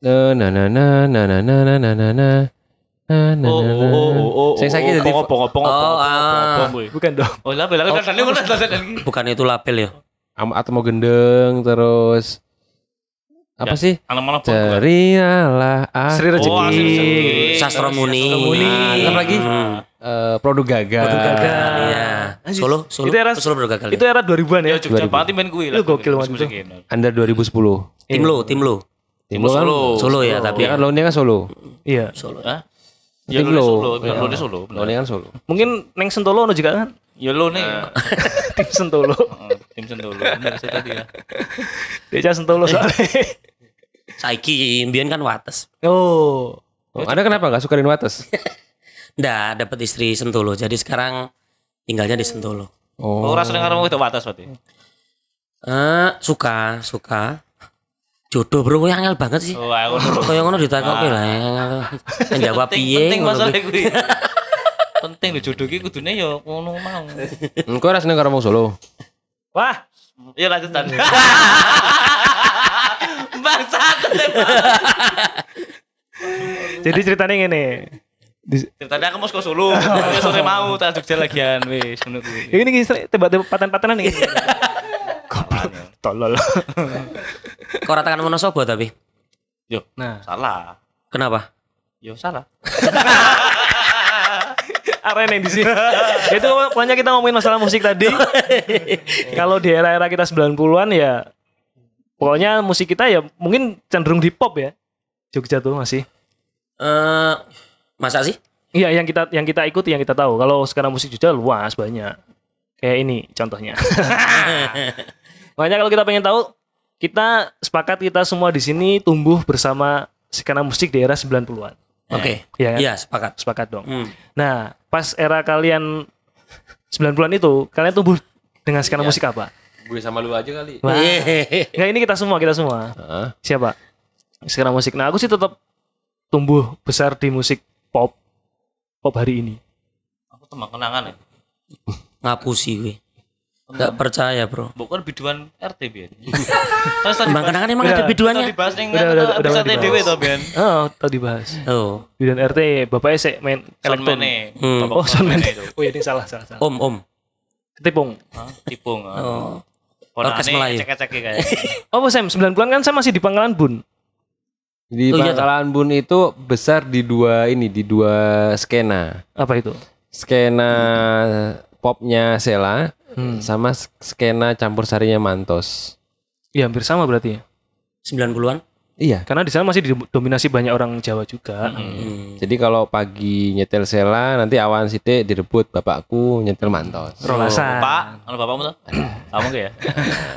[SPEAKER 1] na na na na na na na na na na na na
[SPEAKER 2] Oh, oh, oh, oh, oh,
[SPEAKER 1] Saya sakit jadi
[SPEAKER 2] ngopong ngopong
[SPEAKER 5] Oh, ah.
[SPEAKER 4] Bukan dong.
[SPEAKER 2] Oh, lah bela kan tadi tadi.
[SPEAKER 5] Bukan itu lapel ya.
[SPEAKER 1] Am- atau mau gendeng terus apa
[SPEAKER 2] Ya,
[SPEAKER 1] sih?
[SPEAKER 2] Anak mana
[SPEAKER 1] Terialah ah.
[SPEAKER 4] Sri Rezeki.
[SPEAKER 2] Oh, Sri Rezeki.
[SPEAKER 5] Sastro Muni.
[SPEAKER 1] Apa lagi?
[SPEAKER 5] Hmm.
[SPEAKER 1] Eh, produk gagal.
[SPEAKER 4] Produk gagal.
[SPEAKER 5] Iya. Solo, Solo.
[SPEAKER 4] Itu era-
[SPEAKER 5] Solo baru gagal.
[SPEAKER 4] Itu era 2000-an ya.
[SPEAKER 2] Ya Jogja
[SPEAKER 1] 2000.
[SPEAKER 2] pati main kuwi
[SPEAKER 4] Lu gokil banget itu.
[SPEAKER 1] Under 2010.
[SPEAKER 5] Tim lo, tim lo.
[SPEAKER 1] Tim lo kan
[SPEAKER 2] Solo.
[SPEAKER 5] Solo ya, tapi
[SPEAKER 1] Ya kan lo ini kan solo.
[SPEAKER 4] Iya.
[SPEAKER 5] Solo.
[SPEAKER 2] Hah? Ya
[SPEAKER 1] lo.
[SPEAKER 2] Solo, ya lu di Solo.
[SPEAKER 1] Lo ini kan solo.
[SPEAKER 4] Mungkin Neng Sentolo ono juga kan?
[SPEAKER 2] Ya lu nih. [LAUGHS]
[SPEAKER 4] Tim Sentolo.
[SPEAKER 2] Heeh, [LAUGHS] Tim Sentolo. Bener sih tadi ya.
[SPEAKER 4] Dia Sentolo soalnya.
[SPEAKER 5] Saiki mbiyen kan Wates.
[SPEAKER 4] Oh.
[SPEAKER 1] Oh, Anda kenapa nggak suka Wates? [LAUGHS]
[SPEAKER 5] Nggak dapat istri Sentolo. Jadi sekarang tinggalnya di Sentolo.
[SPEAKER 2] Oh,
[SPEAKER 1] Oh.
[SPEAKER 2] rasa dengar itu batas berarti.
[SPEAKER 5] Eh, suka, suka. Jodoh bro, yang angel banget sih.
[SPEAKER 2] Oh, aku
[SPEAKER 5] Kayak ngono ditakoki lah. Yang jawab piye
[SPEAKER 2] penting
[SPEAKER 5] ngono
[SPEAKER 2] masalah
[SPEAKER 5] kuwi. [LAUGHS]
[SPEAKER 2] penting lho jodoh ki kudune ya ngono mau.
[SPEAKER 1] Engkau rasanya nggak ngomong solo.
[SPEAKER 4] Wah,
[SPEAKER 2] Ya lanjutan. [LAUGHS] Bangsa
[SPEAKER 4] jadi ceritanya ngene. Di,
[SPEAKER 2] Ceritanya aku mau ke Solo. [LAUGHS] Ya sore mau tak Jogja lagian wis ngono kuwi.
[SPEAKER 4] ya ini kisah tebak-tebak paten-patenan nih. [LAUGHS] Goblok. Tolol. [LAUGHS]
[SPEAKER 5] Kok ora tekan Wonosobo tapi.
[SPEAKER 2] Yo,
[SPEAKER 4] Nah,
[SPEAKER 2] salah.
[SPEAKER 5] Kenapa?
[SPEAKER 2] Yo salah.
[SPEAKER 4] arena yang di sini. Itu pokoknya kita ngomongin masalah musik tadi. Kalau di era-era kita 90-an ya pokoknya musik kita ya mungkin cenderung di pop ya. Jogja tuh masih.
[SPEAKER 5] Eh, masa sih?
[SPEAKER 4] Iya, yang kita yang kita ikuti, yang kita tahu. Kalau sekarang musik Jogja luas banyak. Kayak ini contohnya. [LAUGHS] Makanya kalau kita pengen tahu, kita sepakat kita semua di sini tumbuh bersama skena musik di era 90-an.
[SPEAKER 5] Oke.
[SPEAKER 4] Iya kan?
[SPEAKER 5] Iya, sepakat.
[SPEAKER 4] Sepakat dong.
[SPEAKER 5] Hmm.
[SPEAKER 4] Nah, pas era kalian 90-an itu, kalian tumbuh dengan skena musik apa?
[SPEAKER 1] Gue sama lu aja kali.
[SPEAKER 4] Wah.
[SPEAKER 5] Hehehe.
[SPEAKER 4] Nggak, ini kita semua, kita semua.
[SPEAKER 1] Heeh.
[SPEAKER 4] Siapa? Skena musik. Nah, aku sih tetap tumbuh besar di musik pop pop hari ini.
[SPEAKER 2] Aku teman kenangan ya.
[SPEAKER 5] Ngapusi gue. Gak percaya bro.
[SPEAKER 2] Bukan biduan RT biyen. [LAUGHS] Terus tadi
[SPEAKER 5] Bang kenangan emang
[SPEAKER 4] Udah.
[SPEAKER 5] ada biduannya?
[SPEAKER 2] dibahas ning
[SPEAKER 4] Udah, udah, udah
[SPEAKER 2] episode
[SPEAKER 4] dibahas.
[SPEAKER 2] dhewe to biyen.
[SPEAKER 4] Oh, tadi bahas.
[SPEAKER 5] Oh.
[SPEAKER 4] Bidan RT, bapaknya sih main elektron.
[SPEAKER 5] Hmm.
[SPEAKER 2] Bapak
[SPEAKER 4] Oh,
[SPEAKER 2] itu.
[SPEAKER 4] Oh, iya, ini salah, salah, salah.
[SPEAKER 5] Om, om.
[SPEAKER 4] Ketipung.
[SPEAKER 2] Hah? Tipung.
[SPEAKER 5] Oh. Orkes Melayu.
[SPEAKER 2] Cek-cek kayak. [LAUGHS]
[SPEAKER 4] Oh, Sam, 90-an kan saya masih di Pangkalan Bun.
[SPEAKER 1] Di
[SPEAKER 5] Oh, iya,
[SPEAKER 1] Pangkalan Bun itu besar di dua ini, di dua skena.
[SPEAKER 4] Apa itu?
[SPEAKER 1] Skena popnya Sela
[SPEAKER 4] Hmm.
[SPEAKER 1] sama skena campur sarinya Mantos.
[SPEAKER 4] Ya, hampir sama berarti ya.
[SPEAKER 5] 90-an?
[SPEAKER 1] Iya.
[SPEAKER 4] Karena di sana masih didominasi banyak orang Jawa juga.
[SPEAKER 5] Hmm.
[SPEAKER 1] Jadi kalau pagi nyetel sela nanti awan sithik direbut bapakku nyetel mantos.
[SPEAKER 4] Rolasan.
[SPEAKER 2] Pak, anu bapakmu tuh? [COUGHS] Kamu ya?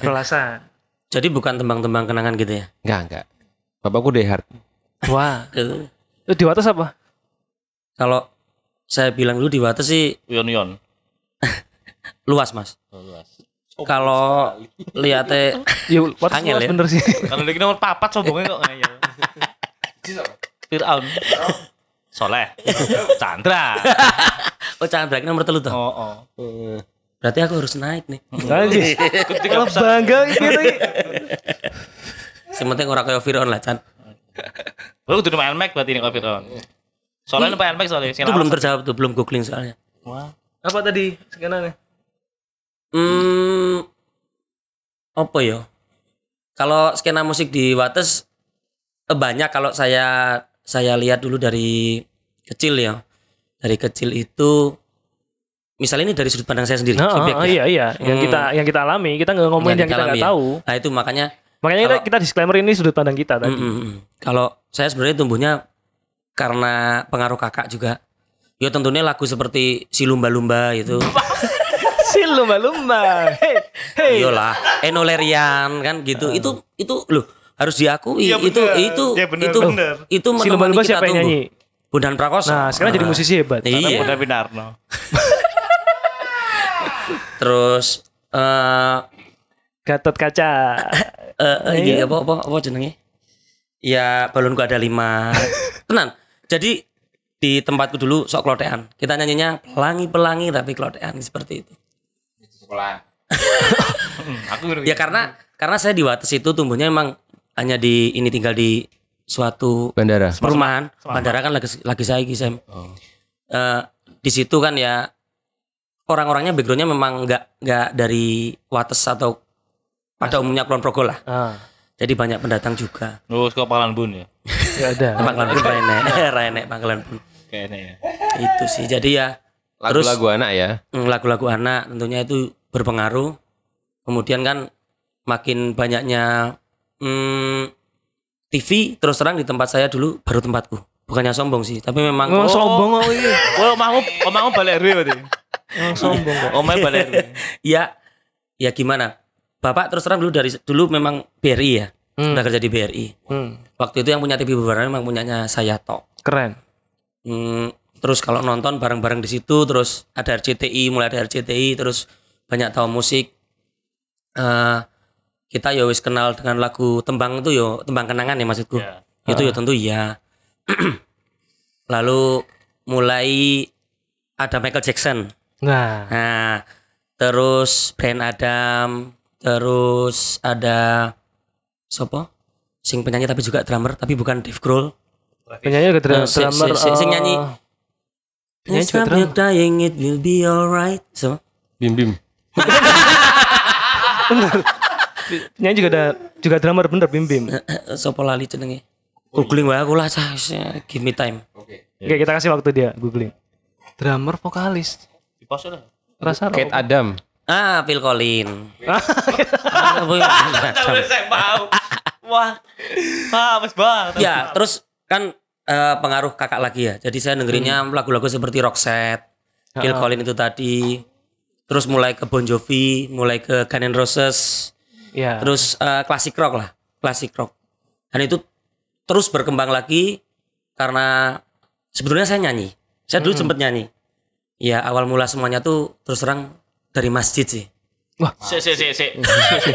[SPEAKER 4] Rolasan.
[SPEAKER 5] Jadi bukan tembang-tembang kenangan gitu ya.
[SPEAKER 1] Enggak, enggak. Bapakku dehard.
[SPEAKER 4] Wah.
[SPEAKER 5] Eh,
[SPEAKER 4] Itu di atas apa?
[SPEAKER 5] Kalau saya bilang dulu di Wates sih
[SPEAKER 2] Yon Yon. [LAUGHS]
[SPEAKER 5] luas mas. Kalau lihatnya [LAUGHS]
[SPEAKER 4] Ya, atas
[SPEAKER 5] Angel
[SPEAKER 4] luas
[SPEAKER 5] ya.
[SPEAKER 4] bener sih. [LAUGHS]
[SPEAKER 2] Kalau lagi nomor papat sombongnya kok ngeyel. Fir'aun. Soleh. Chandra.
[SPEAKER 5] oh Chandra ini nomor telu tuh.
[SPEAKER 2] Oh, oh.
[SPEAKER 5] Berarti aku harus naik nih.
[SPEAKER 4] Anjir.
[SPEAKER 2] Ketika
[SPEAKER 4] Kalau bangga gitu.
[SPEAKER 5] Yang penting orang kayak Firaun lah Chan.
[SPEAKER 2] Lu kudu main Mac berarti ini kok Fir'aun. Soalnya main Mac soalnya.
[SPEAKER 5] Itu belum terjawab tuh, belum googling soalnya.
[SPEAKER 4] Apa tadi skenanya?
[SPEAKER 5] Hmm, apa ya? Kalau skena musik di Wates eh, banyak kalau saya saya lihat dulu dari kecil ya. Dari kecil itu misalnya ini dari sudut pandang saya sendiri.
[SPEAKER 4] Oh,
[SPEAKER 5] subjek
[SPEAKER 4] oh,
[SPEAKER 5] ya.
[SPEAKER 4] iya iya, yang
[SPEAKER 5] Hmm.
[SPEAKER 4] kita yang kita alami, kita nggak ngomongin yang,
[SPEAKER 5] Yang
[SPEAKER 4] kita
[SPEAKER 5] alami
[SPEAKER 4] nggak
[SPEAKER 5] ya.
[SPEAKER 4] tahu.
[SPEAKER 5] Nah itu makanya
[SPEAKER 4] Makanya kita,
[SPEAKER 5] Kalau-
[SPEAKER 4] kita disclaimer ini sudut pandang kita tadi.
[SPEAKER 5] Mm, mm, mm. Kalau saya sebenarnya tumbuhnya karena pengaruh kakak juga. Ya tentunya lagu seperti si lumba-lumba itu. [LAUGHS]
[SPEAKER 4] si lumba-lumba. Hey, hey.
[SPEAKER 5] Iyalah, Enolerian kan gitu. Itu itu loh harus diakui
[SPEAKER 2] Iya,
[SPEAKER 5] itu
[SPEAKER 2] bener.
[SPEAKER 5] itu
[SPEAKER 2] Iya, bener,
[SPEAKER 5] itu
[SPEAKER 2] bener.
[SPEAKER 5] itu
[SPEAKER 4] Si lumba-lumba siapa yang nyanyi?
[SPEAKER 5] Bundan Prakoso.
[SPEAKER 4] Nah, sekarang jadi musisi hebat.
[SPEAKER 5] Iya.
[SPEAKER 2] Udah Winarno.
[SPEAKER 5] Terus eh
[SPEAKER 4] Gatot kaca. [LAUGHS]
[SPEAKER 5] eh eh, ini
[SPEAKER 4] Iya.
[SPEAKER 5] apa apa apa jenenge? Ya balonku ada lima. [LAUGHS] Tenan. Jadi di tempatku dulu sok klotean. Kita nyanyinya pelangi-pelangi tapi klotean seperti itu.
[SPEAKER 3] Sekolah. [LAUGHS]
[SPEAKER 2] Aku ngerti.
[SPEAKER 5] Ya karena karena saya di Wates itu tumbuhnya emang hanya di ini tinggal di suatu
[SPEAKER 1] Bandara.
[SPEAKER 5] perumahan. Bandara kan lagi lagi saya Sam. Eh, di situ kan ya orang-orangnya backgroundnya memang nggak nggak dari Wates atau pada umumnya Kulon Progo lah.
[SPEAKER 4] Ah,
[SPEAKER 5] Jadi banyak pendatang juga.
[SPEAKER 2] Lu suka Pangkalan Bun ya?
[SPEAKER 4] ya ada.
[SPEAKER 5] Pangkalan pun Rene, [LAUGHS] Rene Pangkalan pun.
[SPEAKER 2] Kayaknya ya.
[SPEAKER 5] Itu sih. Jadi ya
[SPEAKER 1] Lagu-lagu anak ya.
[SPEAKER 5] mm, lagu-lagu anak tentunya itu berpengaruh. Kemudian kan makin banyaknya mm, TV terus terang di tempat saya dulu baru tempatku. Bukannya sombong sih, tapi memang
[SPEAKER 4] Ngomong sombong kok ini. [LAUGHS]
[SPEAKER 2] Oh, omahmu omahmu balik RW berarti.
[SPEAKER 4] Ngomong sombong kok.
[SPEAKER 2] Omahnya balik RW. [LAUGHS]
[SPEAKER 5] ya ya gimana? Bapak terus terang dulu dari dulu memang BRI ya.
[SPEAKER 4] Hmm.
[SPEAKER 5] Sudah kerja di BRI.
[SPEAKER 4] Hmm,
[SPEAKER 5] Waktu itu yang punya TV beberapa memang punyanya saya tok.
[SPEAKER 4] keren.
[SPEAKER 5] Hmm, terus kalau nonton bareng-bareng di situ terus ada RCTI mulai ada RCTI terus banyak tahu musik Eh kita ya wis kenal dengan lagu tembang itu yo tembang kenangan ya maksudku
[SPEAKER 2] Ya.
[SPEAKER 5] itu ya tentu ya [CLEARS THROAT] lalu mulai ada Michael Jackson
[SPEAKER 4] Nah,
[SPEAKER 5] nah terus Brian Adam terus ada siapa sing penyanyi tapi juga drummer tapi bukan Dave Grohl
[SPEAKER 4] penyanyi juga dra-
[SPEAKER 5] Eh, si-
[SPEAKER 4] drummer.
[SPEAKER 5] si- si- sing
[SPEAKER 4] eh,
[SPEAKER 5] nyanyi.
[SPEAKER 4] penyanyi juga
[SPEAKER 5] Stop
[SPEAKER 4] drum.
[SPEAKER 5] you dying it will be alright so
[SPEAKER 1] Bim bim. [LAUGHS]
[SPEAKER 4] Penyanyi juga ada juga drummer bener Bim Bim.
[SPEAKER 5] Eh, eh, Sopo lali jenenge. Googling wae aku lah cah, [LAUGHS] give me time.
[SPEAKER 4] Oke, kita kasih waktu dia googling. Drummer vokalis.
[SPEAKER 2] Di pos udah.
[SPEAKER 4] Rasa
[SPEAKER 1] Kate Adam.
[SPEAKER 5] Ah, Phil Collins. [LAUGHS] Ah.
[SPEAKER 2] Wah. Ah, mas banget.
[SPEAKER 5] ya, terus kan eh, pengaruh kakak lagi ya. Jadi saya dengerinnya lagu-lagu seperti Roxette, Phil Collins itu tadi. Terus mulai ke Bon Jovi, mulai ke Guns N' Roses,
[SPEAKER 4] Ya.
[SPEAKER 5] terus eh, klasik rock lah, klasik rock. Dan itu terus berkembang lagi karena sebetulnya saya nyanyi. Saya dulu sempat nyanyi. Ya awal mula semuanya tuh terus terang dari masjid sih.
[SPEAKER 2] Si si si si.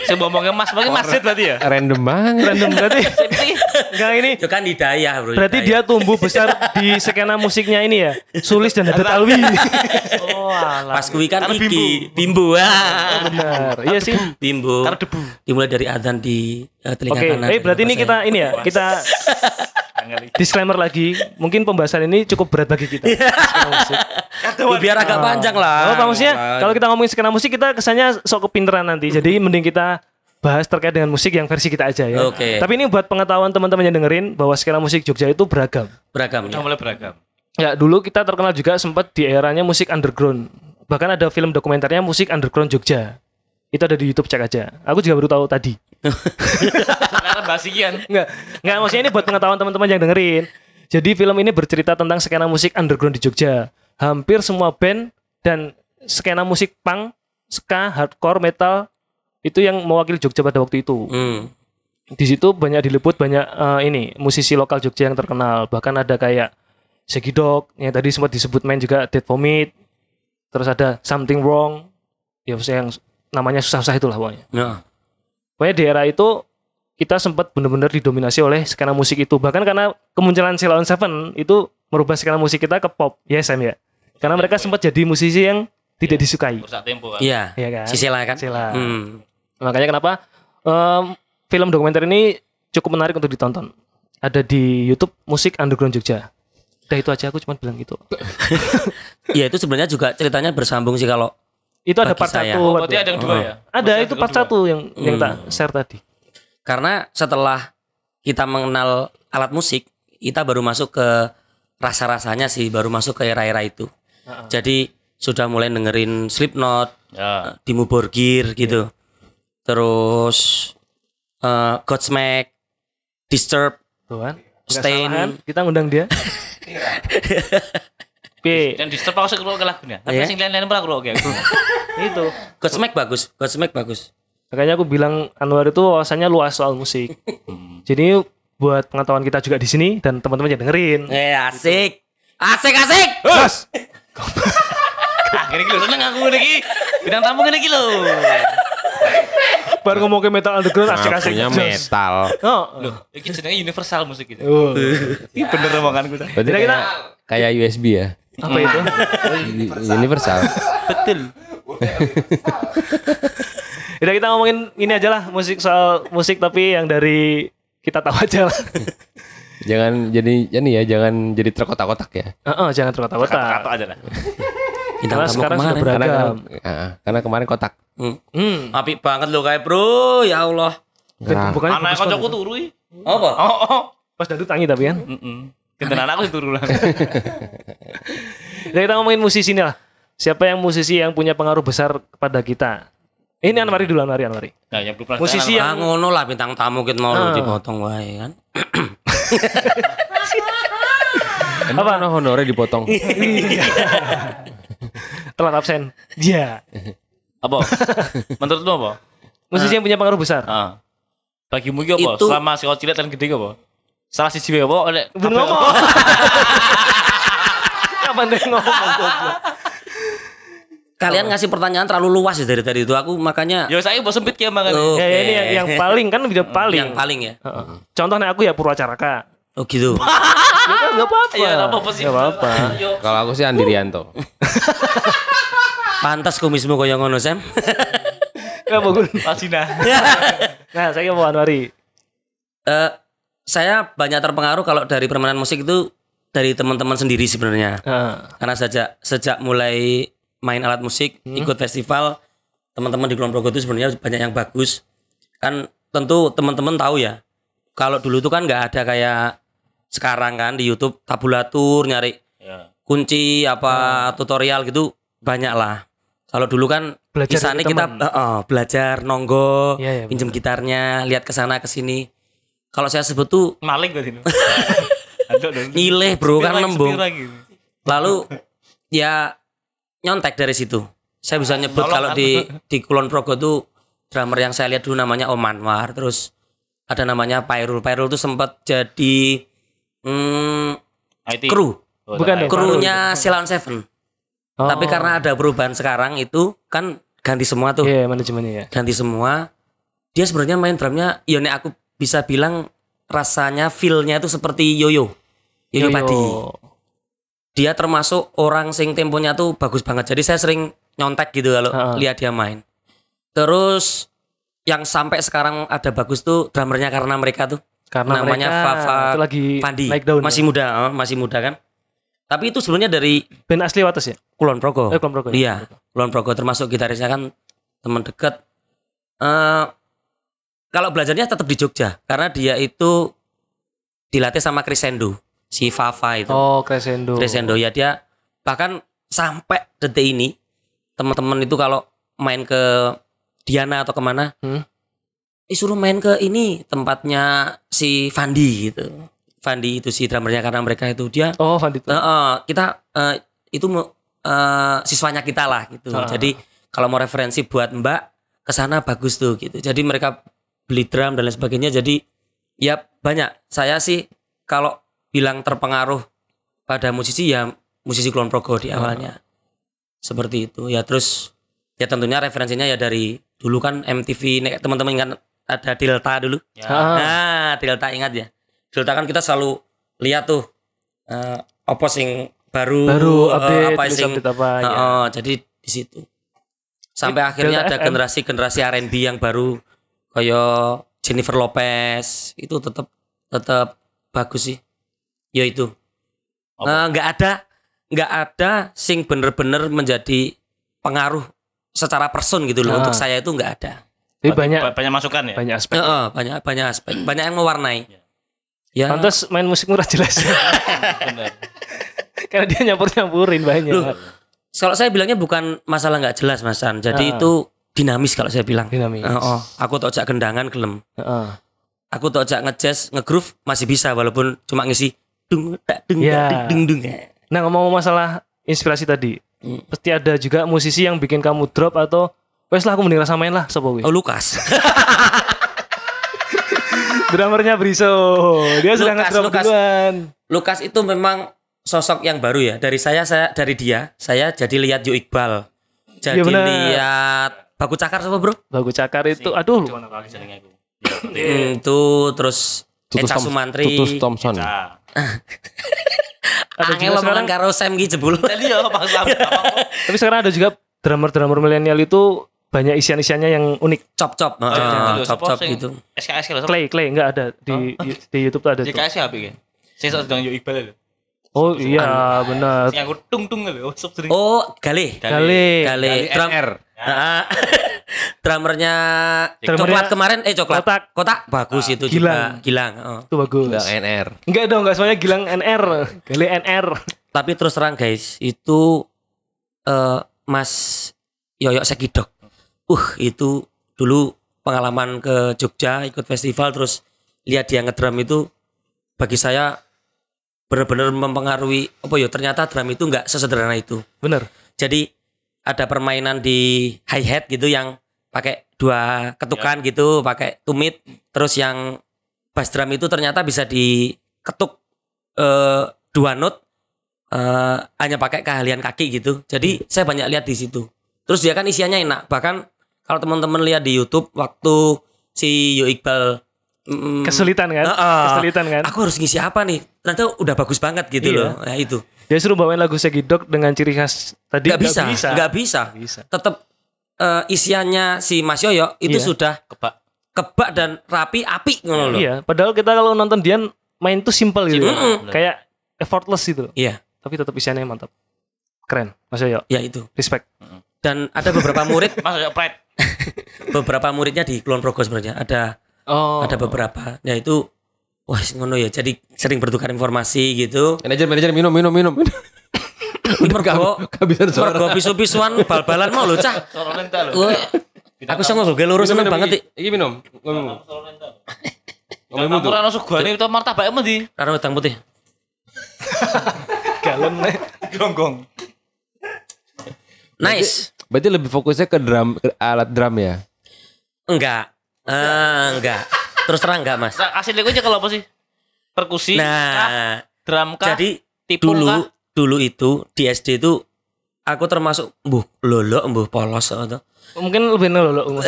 [SPEAKER 2] Si ngomongnya mas, mungkin masjid berarti ya?
[SPEAKER 1] Random banget.
[SPEAKER 4] random berarti. [LAUGHS] Enggak ini.
[SPEAKER 5] Itu kan hidayah bro.
[SPEAKER 4] Berarti
[SPEAKER 5] hidayah.
[SPEAKER 4] dia tumbuh besar di skena musiknya ini ya. Sulis dan Hadat Alwi.
[SPEAKER 2] Oh, alah.
[SPEAKER 5] pas kuwi kan
[SPEAKER 2] Karena
[SPEAKER 5] iki bimbo. Ah.
[SPEAKER 4] Benar. Iya sih.
[SPEAKER 5] Bimbo.
[SPEAKER 2] Karena debu.
[SPEAKER 5] Dimulai dari adzan di eh, telinga
[SPEAKER 4] Oke,
[SPEAKER 5] kanan.
[SPEAKER 4] eh berarti ini kita ini ya, kita disclaimer lagi. Mungkin pembahasan ini cukup berat bagi kita.
[SPEAKER 5] Oh, biar agak panjang lah.
[SPEAKER 4] Oh, Pak maksudnya kalau kita ngomongin skena musik kita kesannya sok kepinteran nanti. Jadi mending kita bahas terkait dengan musik yang versi kita aja ya.
[SPEAKER 5] Oke.
[SPEAKER 4] Tapi ini buat pengetahuan teman-teman yang dengerin bahwa skena musik Jogja itu beragam.
[SPEAKER 5] beragam
[SPEAKER 2] Udah
[SPEAKER 5] ya.
[SPEAKER 2] mulai beragam.
[SPEAKER 4] Ya dulu kita terkenal juga sempat di eranya musik underground. Bahkan ada film dokumenternya musik underground Jogja. Itu ada di YouTube cek aja. Aku juga baru tahu tadi. [LAUGHS]
[SPEAKER 2] Sekarang Karena basikian.
[SPEAKER 4] Enggak, enggak maksudnya ini buat pengetahuan teman-teman yang dengerin. Jadi film ini bercerita tentang skena musik underground di Jogja. Hampir semua band dan skena musik punk, ska, hardcore, metal itu yang mewakili Jogja pada waktu itu.
[SPEAKER 5] Hmm.
[SPEAKER 4] Di situ banyak diliput banyak eh, ini musisi lokal Jogja yang terkenal. Bahkan ada kayak Segidok yang tadi sempat disebut main juga Dead Vomit. Terus ada Something Wrong. Ya yang namanya susah-susah itulah pokoknya.
[SPEAKER 5] Nah,
[SPEAKER 4] Pokoknya di era itu kita sempat benar-benar didominasi oleh skena musik itu. Bahkan karena kemunculan Ceylon Seven itu merubah skena musik kita ke pop. Ya Sam ya. Karena mereka sempat jadi musisi yang tidak disukai.
[SPEAKER 2] Pusat tempo kan.
[SPEAKER 5] iya.
[SPEAKER 4] Iya kan?
[SPEAKER 5] Si Sela kan? Hmm.
[SPEAKER 4] Makanya kenapa em, film dokumenter ini cukup menarik untuk ditonton. Ada di YouTube Musik Underground Jogja. Udah itu aja aku cuma bilang gitu. [LAUGHS]
[SPEAKER 5] Iya itu sebenarnya juga ceritanya bersambung sih kalau
[SPEAKER 4] Itu ada part
[SPEAKER 5] saya.
[SPEAKER 4] satu.
[SPEAKER 2] Oh, berarti ada yang dua ya?
[SPEAKER 4] Ada
[SPEAKER 2] Masih
[SPEAKER 4] itu part satu yang yang
[SPEAKER 5] Hmm.
[SPEAKER 4] tak share tadi.
[SPEAKER 5] Karena setelah kita mengenal alat musik, kita baru masuk ke rasa-rasanya sih, baru masuk ke era-era itu. Jadi sudah mulai dengerin Slipknot,
[SPEAKER 2] Ya.
[SPEAKER 5] Dimmu Borgir gitu. Terus eh, Godsmack, Disturb,
[SPEAKER 4] Tuh kan. Nggak
[SPEAKER 5] Stain.
[SPEAKER 4] Kita ngundang dia. [LAUGHS] P.
[SPEAKER 2] Dan disturb aku ke lagunya. Tapi
[SPEAKER 5] Iya.
[SPEAKER 2] sing lain-lain pernah aku kayak [LAUGHS] gitu.
[SPEAKER 4] itu.
[SPEAKER 5] Godsmack bagus, Godsmack bagus.
[SPEAKER 4] Makanya aku bilang Anwar itu wawasannya luas soal musik. Jadi buat pengetahuan kita juga di sini dan teman-teman yang dengerin.
[SPEAKER 5] Eh asik. Asik asik.
[SPEAKER 4] Bos.
[SPEAKER 2] Gini gini seneng aku iki. Bintang tamu gini iki lho.
[SPEAKER 4] Baru ngomong ke metal underground asik-asik. Jos.
[SPEAKER 1] metal.
[SPEAKER 4] Oh.
[SPEAKER 2] Loh, iki jenenge universal musik gitu.
[SPEAKER 4] Oh.
[SPEAKER 2] Ini bener omonganku.
[SPEAKER 1] Berarti
[SPEAKER 4] Kira-kira-
[SPEAKER 1] kayak, kayak USB ya.
[SPEAKER 4] Apa itu?
[SPEAKER 1] Universal.
[SPEAKER 2] Betul. [LAUGHS]
[SPEAKER 4] Udah kita ngomongin ini aja lah musik soal musik tapi yang dari kita tahu [LAUGHS] aja lah.
[SPEAKER 1] jangan jadi ini ya, jangan jadi terkotak-kotak ya.
[SPEAKER 4] Heeh, jangan
[SPEAKER 2] Kata
[SPEAKER 4] terkotak-kotak.
[SPEAKER 2] aja lah.
[SPEAKER 5] Bintang
[SPEAKER 4] Karena sekarang sudah
[SPEAKER 5] kemarin.
[SPEAKER 4] beragam.
[SPEAKER 1] Karena Ah, karena kemarin kotak.
[SPEAKER 5] Hmm.
[SPEAKER 4] Hmm.
[SPEAKER 5] Apik banget lo kayak bro, ya Allah.
[SPEAKER 1] Gerah.
[SPEAKER 4] Bukannya
[SPEAKER 2] Anak
[SPEAKER 4] banget.
[SPEAKER 2] turu iki.
[SPEAKER 5] Apa?
[SPEAKER 2] Oh, oh.
[SPEAKER 4] Pas dadu tangi tapi kan.
[SPEAKER 2] Heeh. Kenten anakku sing turu lah. [LAUGHS]
[SPEAKER 4] Kita ngomongin musisi ini lah. Siapa yang musisi yang punya pengaruh besar kepada kita? Ini Anwari dulu Anwari Anwari.
[SPEAKER 2] Nah, yang kenal.
[SPEAKER 4] yang-
[SPEAKER 5] Ah ngono lah bintang tamu kita mau lu
[SPEAKER 4] Ah.
[SPEAKER 5] dipotong wae kan. [LAUGHS]
[SPEAKER 1] Apa no honornya dipotong?
[SPEAKER 4] Telat absen. Iya.
[SPEAKER 2] apa? Menurutmu apa?
[SPEAKER 4] Musisi yang punya pengaruh besar.
[SPEAKER 2] Ah. Bagimu iki apa?
[SPEAKER 5] Itu-
[SPEAKER 2] Selama si cilik dan gede apa? Salah siji wae apa? Oleh
[SPEAKER 4] Belum ngomong. [LAUGHS] Kapan dia ngomong goblok?
[SPEAKER 5] Kalian ngasih pertanyaan terlalu luas ya dari tadi itu aku makanya
[SPEAKER 2] Ya saya bos sempit ya makanya.
[SPEAKER 5] Oh.
[SPEAKER 4] Ya, ini yang, yang paling kan udah paling.
[SPEAKER 5] yang paling ya.
[SPEAKER 4] Heeh. Contohnya aku ya Purwacaraka.
[SPEAKER 5] Oh gitu. [LAUGHS]
[SPEAKER 4] Ya kan nggak apa-apa.
[SPEAKER 2] Iya, nggak apa-apa sih.
[SPEAKER 4] Apa-apa.
[SPEAKER 1] Kalau aku sih Andi Rianto.
[SPEAKER 5] Pantas kumismu koyo ngono Sam.
[SPEAKER 4] Nggak bagus. [LAUGHS]
[SPEAKER 2] Pasina. [LAUGHS]
[SPEAKER 4] Nah, saya mau Anwari.
[SPEAKER 5] Eh saya banyak terpengaruh kalau dari permainan musik itu dari teman-teman sendiri sebenarnya.
[SPEAKER 4] Heeh.
[SPEAKER 5] Karena sejak sejak mulai main alat musik, ikut festival, teman-teman di Kulon Progo itu sebenarnya banyak yang bagus. Kan tentu teman-teman tahu ya. Kalau dulu itu kan nggak ada kayak sekarang kan di YouTube tabulatur nyari
[SPEAKER 2] Ya.
[SPEAKER 5] kunci apa tutorial gitu banyak lah. Kalau dulu kan
[SPEAKER 4] Belajar
[SPEAKER 5] misalnya
[SPEAKER 4] dari
[SPEAKER 5] kita eh, eh, belajar nonggo,
[SPEAKER 4] Iya, iya,
[SPEAKER 5] pinjem gitarnya, lihat ke sana ke sini. Kalau saya sebut tuh
[SPEAKER 2] Maling. Aduh, [LAUGHS] aduh.
[SPEAKER 5] nyileh bro kan nembung.
[SPEAKER 2] gitu.
[SPEAKER 5] Lalu ya nyontek dari situ. Saya bisa nyebut
[SPEAKER 2] Tolong,
[SPEAKER 5] kalau
[SPEAKER 2] kan?
[SPEAKER 5] di di Kulon Progo tuh drummer yang saya lihat dulu namanya Om Anwar, terus ada namanya Pairul. Pairul tuh sempat jadi hmm,
[SPEAKER 2] IT.
[SPEAKER 5] kru,
[SPEAKER 2] Oh,
[SPEAKER 4] Bukan
[SPEAKER 5] krunya Silon Seven.
[SPEAKER 4] Oh.
[SPEAKER 5] Tapi karena ada perubahan sekarang itu kan ganti semua tuh,
[SPEAKER 4] Iya, manajemennya ya.
[SPEAKER 5] ganti semua. Dia sebenarnya main drumnya, ya nek aku bisa bilang rasanya feel-nya itu seperti Yoyo. Yoyo, Padi. Dia termasuk orang sing temponya tuh bagus banget. Jadi saya sering nyontek gitu kalau
[SPEAKER 4] Heeh.
[SPEAKER 5] lihat dia main. Terus yang sampai sekarang ada bagus tuh drummernya karena mereka tuh
[SPEAKER 4] Karena
[SPEAKER 5] namanya
[SPEAKER 4] mereka
[SPEAKER 5] Fafa
[SPEAKER 4] itu lagi
[SPEAKER 5] Pandi.
[SPEAKER 4] naik daun.
[SPEAKER 5] masih
[SPEAKER 4] ya.
[SPEAKER 5] muda, masih muda kan. Tapi itu sebenarnya dari
[SPEAKER 4] band asli Wates ya?
[SPEAKER 5] Kulon Progo.
[SPEAKER 4] Eh, Kulon Progo ya?
[SPEAKER 5] Iya, Kulon Progo termasuk gitarisnya kan teman dekat. Eh kalau belajarnya tetap di Jogja karena dia itu dilatih sama Crescendo, si Fafa itu.
[SPEAKER 4] Oh, Crescendo.
[SPEAKER 5] Crescendo ya dia bahkan sampai detik ini teman-teman itu kalau main ke Diana atau ke mana
[SPEAKER 4] Hmm.
[SPEAKER 5] "Ih, suruh main ke ini tempatnya si Fandi gitu. Fandi itu si drummernya karena mereka itu dia
[SPEAKER 4] Oh, Van itu.
[SPEAKER 5] Eh, eh, kita eh, itu eh, siswanya kita lah gitu.
[SPEAKER 4] Ah.
[SPEAKER 5] Jadi kalau mau referensi buat Mbak ke sana bagus tuh gitu. Jadi mereka beli drum dan lain sebagainya. Jadi ya banyak. Saya sih kalau bilang terpengaruh pada musisi ya musisi Kulon Progo di awalnya. Seperti itu. Ya terus ya tentunya referensinya ya dari dulu kan MTV nek teman-teman ingat ada Delta dulu.
[SPEAKER 2] Ya.
[SPEAKER 4] Ah.
[SPEAKER 5] Nah, Delta ingat ya. Delta kan kita selalu lihat tuh eh apa sing baru,
[SPEAKER 4] Baru
[SPEAKER 5] eh,
[SPEAKER 4] update,
[SPEAKER 5] apa
[SPEAKER 4] terus
[SPEAKER 5] sing
[SPEAKER 4] update apa, ya.
[SPEAKER 5] Heeh, jadi di situ. Sampai
[SPEAKER 4] Delta
[SPEAKER 5] akhirnya ada
[SPEAKER 4] FM.
[SPEAKER 5] generasi-generasi R&B yang baru kayak Jennifer Lopez itu tetap tetap bagus sih. Ya itu. Eh, nggak ada nggak ada sing bener-bener menjadi pengaruh secara person gitu loh
[SPEAKER 4] Ah.
[SPEAKER 5] untuk saya itu nggak ada.
[SPEAKER 4] Jadi banyak
[SPEAKER 2] Ba- banyak masukan ya.
[SPEAKER 4] banyak aspek.
[SPEAKER 5] Heeh, banyak banyak aspek, [CLEARS THROAT] banyak yang mewarnai. Ya.
[SPEAKER 4] Pantas main musik murah jelas. [LAUGHS] Karena dia nyampur-nyampurin banyak.
[SPEAKER 5] Loh, Kalau saya bilangnya bukan masalah nggak jelas Mas San. Jadi
[SPEAKER 4] Ah.
[SPEAKER 5] itu dinamis kalau saya bilang.
[SPEAKER 4] Dinamis.
[SPEAKER 5] Heeh, aku tojak gendangan gelem.
[SPEAKER 4] Heeh.
[SPEAKER 5] Aku tojak ngejazz, ngegroove masih bisa walaupun cuma ngisi dung tak dung
[SPEAKER 4] Ya.
[SPEAKER 5] tak, dung dung.
[SPEAKER 4] Nah ngomong masalah inspirasi tadi,
[SPEAKER 5] Hmm.
[SPEAKER 4] pasti ada juga musisi yang bikin kamu drop atau wes lah aku mending rasa main lah sopo kuwi.
[SPEAKER 5] Oh Lukas.
[SPEAKER 4] Drummernya Briso, dia sudah
[SPEAKER 5] Lukas,
[SPEAKER 4] ngedrop
[SPEAKER 5] Lukas.
[SPEAKER 4] duluan.
[SPEAKER 5] Lukas itu memang sosok yang baru ya. Dari saya saya dari dia, saya jadi lihat Yo Iqbal. Jadi
[SPEAKER 4] Iya, benar.
[SPEAKER 5] lihat Baku Cakar sama Bro.
[SPEAKER 4] Bagus cakar itu, aduh.
[SPEAKER 5] Hmm, itu terus
[SPEAKER 1] Tutus,
[SPEAKER 5] Eca
[SPEAKER 1] Tom,
[SPEAKER 5] Sumantri.
[SPEAKER 1] Tutus Thompson.
[SPEAKER 2] Nah.
[SPEAKER 4] Ada
[SPEAKER 5] Angel
[SPEAKER 4] juga
[SPEAKER 5] omongan
[SPEAKER 4] sekarang,
[SPEAKER 5] karo Sam ki jebul.
[SPEAKER 2] Tadi ya Pak Sam.
[SPEAKER 4] tapi sekarang ada juga drummer-drummer milenial itu banyak isian-isiannya yang unik.
[SPEAKER 5] Cop-cop.
[SPEAKER 2] Itu,
[SPEAKER 5] Cop-cop gitu.
[SPEAKER 2] SKS kalau
[SPEAKER 4] Clay, Clay enggak ada di di YouTube tuh ada
[SPEAKER 2] ya apa ya? Saya sedang yo Iqbal lho.
[SPEAKER 4] Oh iya benar.
[SPEAKER 2] Sing aku tung tung lho, sub sering.
[SPEAKER 5] Oh, Gale.
[SPEAKER 4] Kali.
[SPEAKER 5] Gale. Drum,
[SPEAKER 1] NR.
[SPEAKER 5] Heeh. [LAUGHS] Drummernya
[SPEAKER 4] Drummernya
[SPEAKER 5] coklat kemarin eh coklat.
[SPEAKER 4] kotak.
[SPEAKER 5] Kotak bagus itu
[SPEAKER 4] Gilang.
[SPEAKER 5] juga. Gilang. heeh.
[SPEAKER 4] Itu bagus.
[SPEAKER 1] Enggak NR.
[SPEAKER 4] Enggak dong, enggak semuanya Gilang NR. Gali NR.
[SPEAKER 5] Tapi terus terang guys, itu eh Mas Yoyok Sekidok. Uh, itu dulu pengalaman ke Jogja ikut festival terus lihat dia ngedrum itu bagi saya benar-benar mempengaruhi apa ya ternyata drum itu nggak sesederhana itu.
[SPEAKER 4] Bener.
[SPEAKER 5] Jadi ada permainan di hi hat gitu yang pakai dua ketukan gitu, pakai tumit. Terus yang bass drum itu ternyata bisa diketuk eh, dua note eh, hanya pakai keahlian kaki gitu. Jadi saya banyak lihat di situ. Terus dia kan isiannya enak. Bahkan kalau teman-teman lihat di YouTube waktu si Yo Iqbal mm,
[SPEAKER 4] Kesulitan kan?
[SPEAKER 5] Heeh.
[SPEAKER 4] Kesulitan kan?
[SPEAKER 5] Aku harus ngisi apa nih? Ternyata udah bagus banget gitu
[SPEAKER 4] Iya.
[SPEAKER 5] loh. Nah, itu.
[SPEAKER 4] Dia suruh bawain lagu Segidok dengan ciri khas tadi
[SPEAKER 5] Gak bisa,
[SPEAKER 4] bisa.
[SPEAKER 5] nggak bisa.
[SPEAKER 4] bisa.
[SPEAKER 5] Tetap eh, isiannya si Mas Yoyo itu
[SPEAKER 4] Iya.
[SPEAKER 5] sudah
[SPEAKER 2] Kebak.
[SPEAKER 5] kebak dan rapi api ngono loh.
[SPEAKER 4] Iya, padahal kita kalau nonton dia main tuh simple gitu.
[SPEAKER 5] Simple.
[SPEAKER 4] Kayak effortless gitu.
[SPEAKER 5] Iya,
[SPEAKER 4] Tapi tetap isiannya mantap. Keren. Mas Yoyo,
[SPEAKER 5] ya itu.
[SPEAKER 4] respect.
[SPEAKER 5] Dan ada beberapa murid, [LAUGHS]
[SPEAKER 2] Mas ya pride. [LAUGHS]
[SPEAKER 5] beberapa muridnya di Kulon Progo sebenarnya. Ada
[SPEAKER 4] Oh.
[SPEAKER 5] ada beberapa. Ya itu wah ngono ya. Jadi sering bertukar informasi gitu.
[SPEAKER 1] Manajer manajer minum minum minum. [LAUGHS]
[SPEAKER 5] Mergo
[SPEAKER 1] Kehabisan suara.
[SPEAKER 5] mergo pisu-pisuan bal-balan mau lho cah.
[SPEAKER 2] Soro rental lho.
[SPEAKER 5] Aku sama gue lurus seneng banget iki.
[SPEAKER 1] Iki minum. Ngomong.
[SPEAKER 2] Ngomong
[SPEAKER 1] tuh.
[SPEAKER 2] ora ono sugane itu martabak emang di
[SPEAKER 5] Karo utang putih. [LAUGHS]
[SPEAKER 4] galon nih.
[SPEAKER 2] gonggong.
[SPEAKER 5] Nice.
[SPEAKER 1] Berarti lebih fokusnya ke drum ke alat drum ya.
[SPEAKER 5] Enggak. Eh, enggak. Terus terang enggak, Mas.
[SPEAKER 2] Asli aja kalau apa sih? Perkusi, kah?
[SPEAKER 5] Nah,
[SPEAKER 2] drum kah?
[SPEAKER 5] jadi
[SPEAKER 2] tipung
[SPEAKER 5] dulu
[SPEAKER 2] kah?
[SPEAKER 5] Dulu itu di SD itu aku termasuk mbuh lolo mbuh polos atau
[SPEAKER 4] Mungkin lebih nol loh.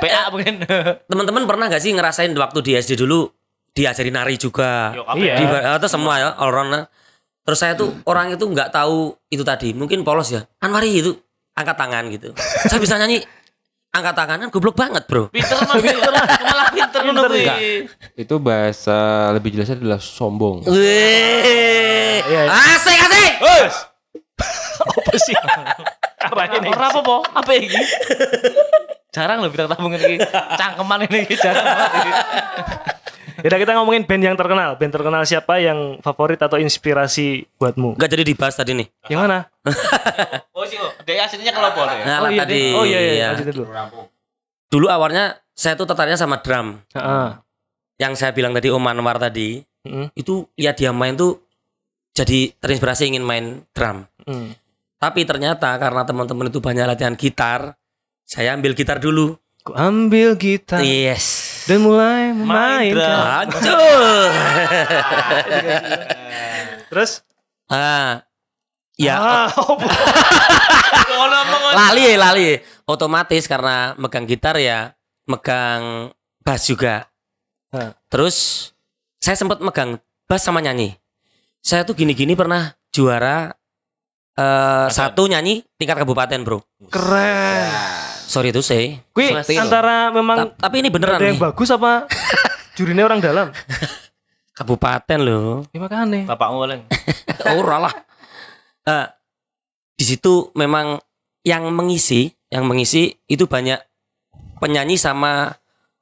[SPEAKER 2] PA mungkin.
[SPEAKER 5] teman-teman pernah gak sih ngerasain waktu di SD dulu diajari nari juga
[SPEAKER 2] Yo,
[SPEAKER 4] Iya.
[SPEAKER 5] di atau semua ya all round nah. terus saya tuh orang itu nggak tahu itu tadi mungkin polos ya Anwari itu angkat tangan gitu saya bisa nyanyi angkat tangan kan goblok banget bro
[SPEAKER 2] Pinter mah pinter malah kuwi.
[SPEAKER 1] Enggak. Itu bahasa lebih jelasnya adalah sombong.
[SPEAKER 5] Wih,
[SPEAKER 4] Iya, iya.
[SPEAKER 5] asik asik [LAUGHS]
[SPEAKER 4] Apa sih? Arahnya nih.
[SPEAKER 2] Ora apa-apa, apa iki? Jarang loh bintang tamu iki. Cangkeman ini iki jarang banget.
[SPEAKER 4] Yaudah kita ngomongin band yang terkenal. Band terkenal siapa yang favorit atau inspirasi buatmu?
[SPEAKER 5] nggak jadi dibahas tadi nih
[SPEAKER 4] Yang mana? [LAUGHS]
[SPEAKER 2] Oh sih, oh. Dia aslinya kalau boleh.
[SPEAKER 5] nah
[SPEAKER 4] oh iya,
[SPEAKER 5] tadi
[SPEAKER 4] Oh iya iya.
[SPEAKER 5] ya.
[SPEAKER 4] dulu.
[SPEAKER 5] Dulu awalnya saya tuh tertariknya sama drum.
[SPEAKER 4] Heeh.
[SPEAKER 5] Yang saya bilang tadi Om Anwar tadi,
[SPEAKER 4] Heeh.
[SPEAKER 5] itu lihat dia main tuh jadi terinspirasi ingin main drum.
[SPEAKER 4] Hmm.
[SPEAKER 5] Tapi ternyata karena teman-teman itu banyak latihan gitar, saya ambil gitar dulu.
[SPEAKER 4] Ku ambil gitar
[SPEAKER 5] Yes.
[SPEAKER 4] dan mulai
[SPEAKER 2] Main drum.
[SPEAKER 4] memainkan.
[SPEAKER 5] Hancur. [LAUGHS]
[SPEAKER 4] Terus
[SPEAKER 5] ah. Ya,
[SPEAKER 4] ah, oh, [LAUGHS]
[SPEAKER 5] lali lali. Otomatis karena megang gitar ya, megang bass juga.
[SPEAKER 4] Hah.
[SPEAKER 5] Terus saya sempat megang bass sama nyanyi. Saya tuh gini-gini pernah juara eh satu nyanyi tingkat kabupaten, Bro.
[SPEAKER 4] keren.
[SPEAKER 5] Sorry itu saya.
[SPEAKER 4] Kui antara memang
[SPEAKER 5] tapi ini beneran
[SPEAKER 4] ada yang
[SPEAKER 5] nih.
[SPEAKER 4] bagus apa [LAUGHS] jurinya orang dalam?
[SPEAKER 5] Kabupaten loh.
[SPEAKER 4] Ya makanya.
[SPEAKER 2] bapakmu paling. [LAUGHS]
[SPEAKER 5] Ora lah. Eh, di situ memang yang mengisi, yang mengisi itu banyak penyanyi sama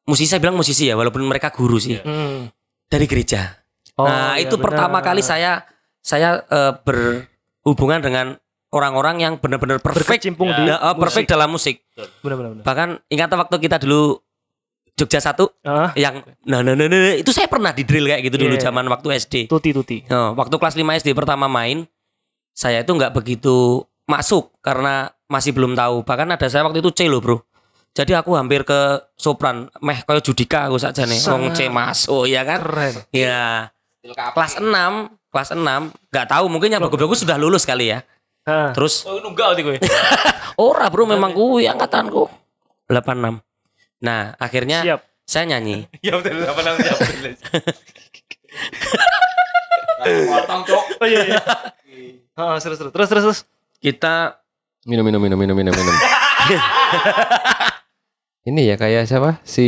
[SPEAKER 5] musisi. Saya bilang musisi ya, walaupun mereka guru sih
[SPEAKER 4] Hmm.
[SPEAKER 5] dari gereja.
[SPEAKER 4] Oh,
[SPEAKER 5] nah
[SPEAKER 4] iya
[SPEAKER 5] itu pertama
[SPEAKER 4] benar.
[SPEAKER 5] kali saya saya eh, berhubungan dengan orang-orang yang benar-benar perfect,
[SPEAKER 4] Berkecimpung di
[SPEAKER 5] Ya, eh, perfect
[SPEAKER 4] musik.
[SPEAKER 5] dalam musik.
[SPEAKER 4] Benar-benar.
[SPEAKER 5] Bahkan ingat waktu kita dulu Jogja satu
[SPEAKER 4] Ah,
[SPEAKER 5] yang nah, nah, nah, nah, itu saya pernah di drill kayak gitu dulu
[SPEAKER 4] Iya.
[SPEAKER 5] zaman waktu SD.
[SPEAKER 4] tuti tuti.
[SPEAKER 5] Nah, waktu kelas 5 SD pertama main, saya itu nggak begitu masuk karena masih belum tahu. Bahkan ada saya waktu itu C loh bro. Jadi aku hampir ke sopran, meh kayak Judika aku saja nih, wong C masuk ya kan?
[SPEAKER 4] Keren.
[SPEAKER 5] Ya, kelas 6, kelas 6, nggak tahu mungkin yang bagus-bagus sudah lulus kali ya.
[SPEAKER 4] Ah.
[SPEAKER 5] Terus
[SPEAKER 2] Oh, nunggak di gue. [LAUGHS]
[SPEAKER 5] ora bro memang gue angkatanku 86. Nah, akhirnya
[SPEAKER 4] Siap.
[SPEAKER 5] saya nyanyi. [LAUGHS]
[SPEAKER 2] Ya betul, apa namanya? [LAUGHS]
[SPEAKER 3] Potong cok.
[SPEAKER 4] Oh iya iya. Ah, terus terus terus terus terus.
[SPEAKER 5] Kita
[SPEAKER 1] Minum minum minum minum minum minum. [LAUGHS] Ini ya kayak siapa? Si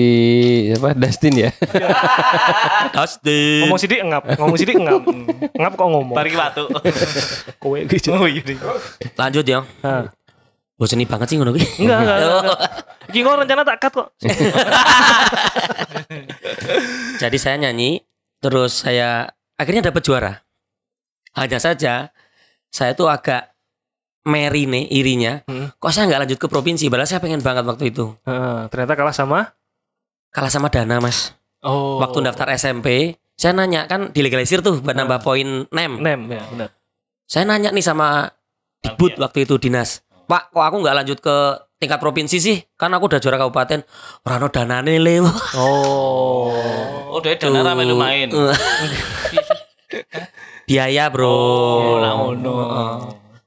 [SPEAKER 1] siapa? Dustin ya. [LAUGHS]
[SPEAKER 5] Dustin.
[SPEAKER 4] Ngomong sidik ngap, ngomong sidik ngap. Ngap kok ngomong.
[SPEAKER 2] Bari batu. [LAUGHS]
[SPEAKER 4] Kowe gitu.
[SPEAKER 2] Oh iya.
[SPEAKER 5] Lanjut ya.
[SPEAKER 4] Ah.
[SPEAKER 5] Bosen banget sih ngono kuwi.
[SPEAKER 4] Enggak, enggak, enggak, enggak. Iki kok rencana tak cut kok.
[SPEAKER 5] Jadi saya nyanyi, terus saya akhirnya dapat juara. Hanya saja saya tuh agak meri nih irinya.
[SPEAKER 4] Hmm.
[SPEAKER 5] Kok saya nggak lanjut ke provinsi? Padahal saya pengen banget waktu itu.
[SPEAKER 4] Ah, ternyata kalah sama
[SPEAKER 5] Kalah sama Dana mas.
[SPEAKER 4] Oh.
[SPEAKER 5] Waktu daftar SMP, saya nanya kan dilegalisir tuh buat nambah poin nem.
[SPEAKER 4] Nem ya, benar.
[SPEAKER 5] Saya nanya nih sama Dikbud waktu itu dinas. Pak, kok aku nggak lanjut ke tingkat provinsi sih? Kan aku udah juara kabupaten. Orang danane le.
[SPEAKER 4] Oh.
[SPEAKER 2] Oh, dia dana rame lu main. [LAUGHS] [LAUGHS]
[SPEAKER 5] Biaya bro.
[SPEAKER 2] Oh, lah ngono.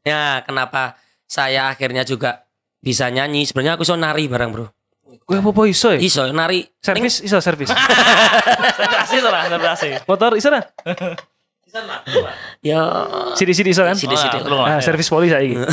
[SPEAKER 5] Ya, kenapa saya akhirnya juga bisa nyanyi? Sebenarnya aku iso nari bareng, Bro.
[SPEAKER 4] Gue apa apa iso ya?
[SPEAKER 5] Iso nari.
[SPEAKER 4] Servis iso servis. [LAUGHS]
[SPEAKER 2] Serasi lah, serasi.
[SPEAKER 4] Motor iso dah?
[SPEAKER 5] Ya,
[SPEAKER 4] Sidi-sidi iso kan?
[SPEAKER 5] Sidi-sidi.
[SPEAKER 2] Oh,
[SPEAKER 4] Ah, servis poli saiki. [LAUGHS]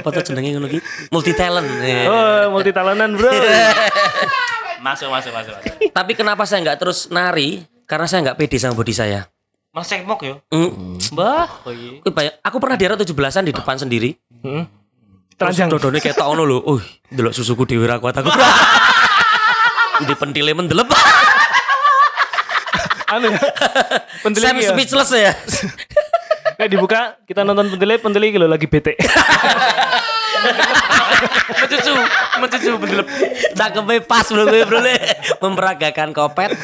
[SPEAKER 5] apa tuh jenenge ngono ki? Multi talent.
[SPEAKER 4] Oh, multi talentan, Bro. [LAUGHS]
[SPEAKER 2] Masuk, masuk, masuk. masuk.
[SPEAKER 5] Tapi kenapa saya nggak terus nari? Karena saya nggak pede sama body saya.
[SPEAKER 2] Mas cemok yo.
[SPEAKER 5] Mm.
[SPEAKER 2] Mbah. Oh iya.
[SPEAKER 5] Aku pernah daerah 17-an di depan sendiri.
[SPEAKER 4] Heeh.
[SPEAKER 5] Terus
[SPEAKER 4] Telanjang.
[SPEAKER 5] dodone kayak tau lho. Uh, delok susuku dhewe ra kuat aku. Di pentile mendelep.
[SPEAKER 4] Anu ya. Pentile
[SPEAKER 5] Sam
[SPEAKER 4] ya.
[SPEAKER 5] speechless ya.
[SPEAKER 4] Nek dibuka, kita nonton pentile, pentile iki lho lagi bete.
[SPEAKER 2] Mencucu, mencucu bendelep.
[SPEAKER 5] Cakepnya pas bro Le. Memperagakan kopet.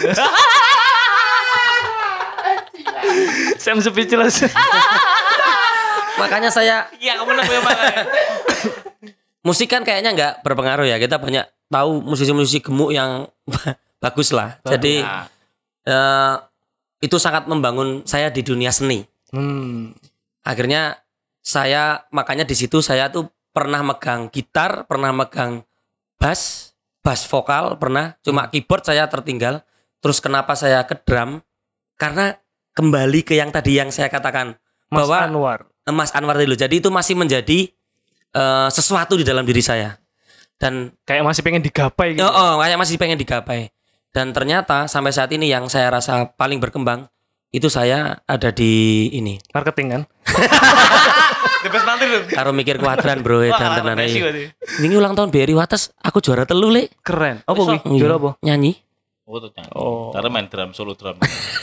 [SPEAKER 4] Sam speechless. [LAUGHS]
[SPEAKER 5] Makanya saya
[SPEAKER 2] Iya, kamu mangan. [LAUGHS]
[SPEAKER 5] musik kan kayaknya nggak berpengaruh ya. Kita banyak tahu musisi-musisi gemuk yang [LAUGHS] bagus lah. Jadi
[SPEAKER 2] Nah,
[SPEAKER 5] eh, itu sangat membangun saya di dunia seni.
[SPEAKER 4] Hmm.
[SPEAKER 5] Akhirnya saya makanya di situ saya tuh pernah megang gitar, pernah megang bass, bass vokal pernah. Cuma keyboard saya tertinggal. Terus kenapa saya ke drum? Karena kembali ke yang tadi yang saya katakan
[SPEAKER 4] Mas
[SPEAKER 5] bahwa
[SPEAKER 4] Anwar.
[SPEAKER 5] Mas Anwar dulu. Jadi itu masih menjadi eh, sesuatu di dalam diri saya. Dan
[SPEAKER 4] Kayak masih pengen digapai gitu.
[SPEAKER 5] oh, oh, kayak masih pengen digapai. Dan ternyata sampai saat ini yang saya rasa paling berkembang itu saya ada di ini.
[SPEAKER 4] Marketing kan? [LAUGHS]
[SPEAKER 2] the best nanti lu.
[SPEAKER 5] Karo mikir kuadran bro
[SPEAKER 2] Wah,
[SPEAKER 5] dan tenan. Ini ulang tahun BRI Wates, aku juara telu le.
[SPEAKER 4] Keren. Apa kuwi? Juara apa?
[SPEAKER 5] Nyanyi.
[SPEAKER 2] Oh, tuh.
[SPEAKER 4] Oh.
[SPEAKER 2] Cara main drum, solo drum.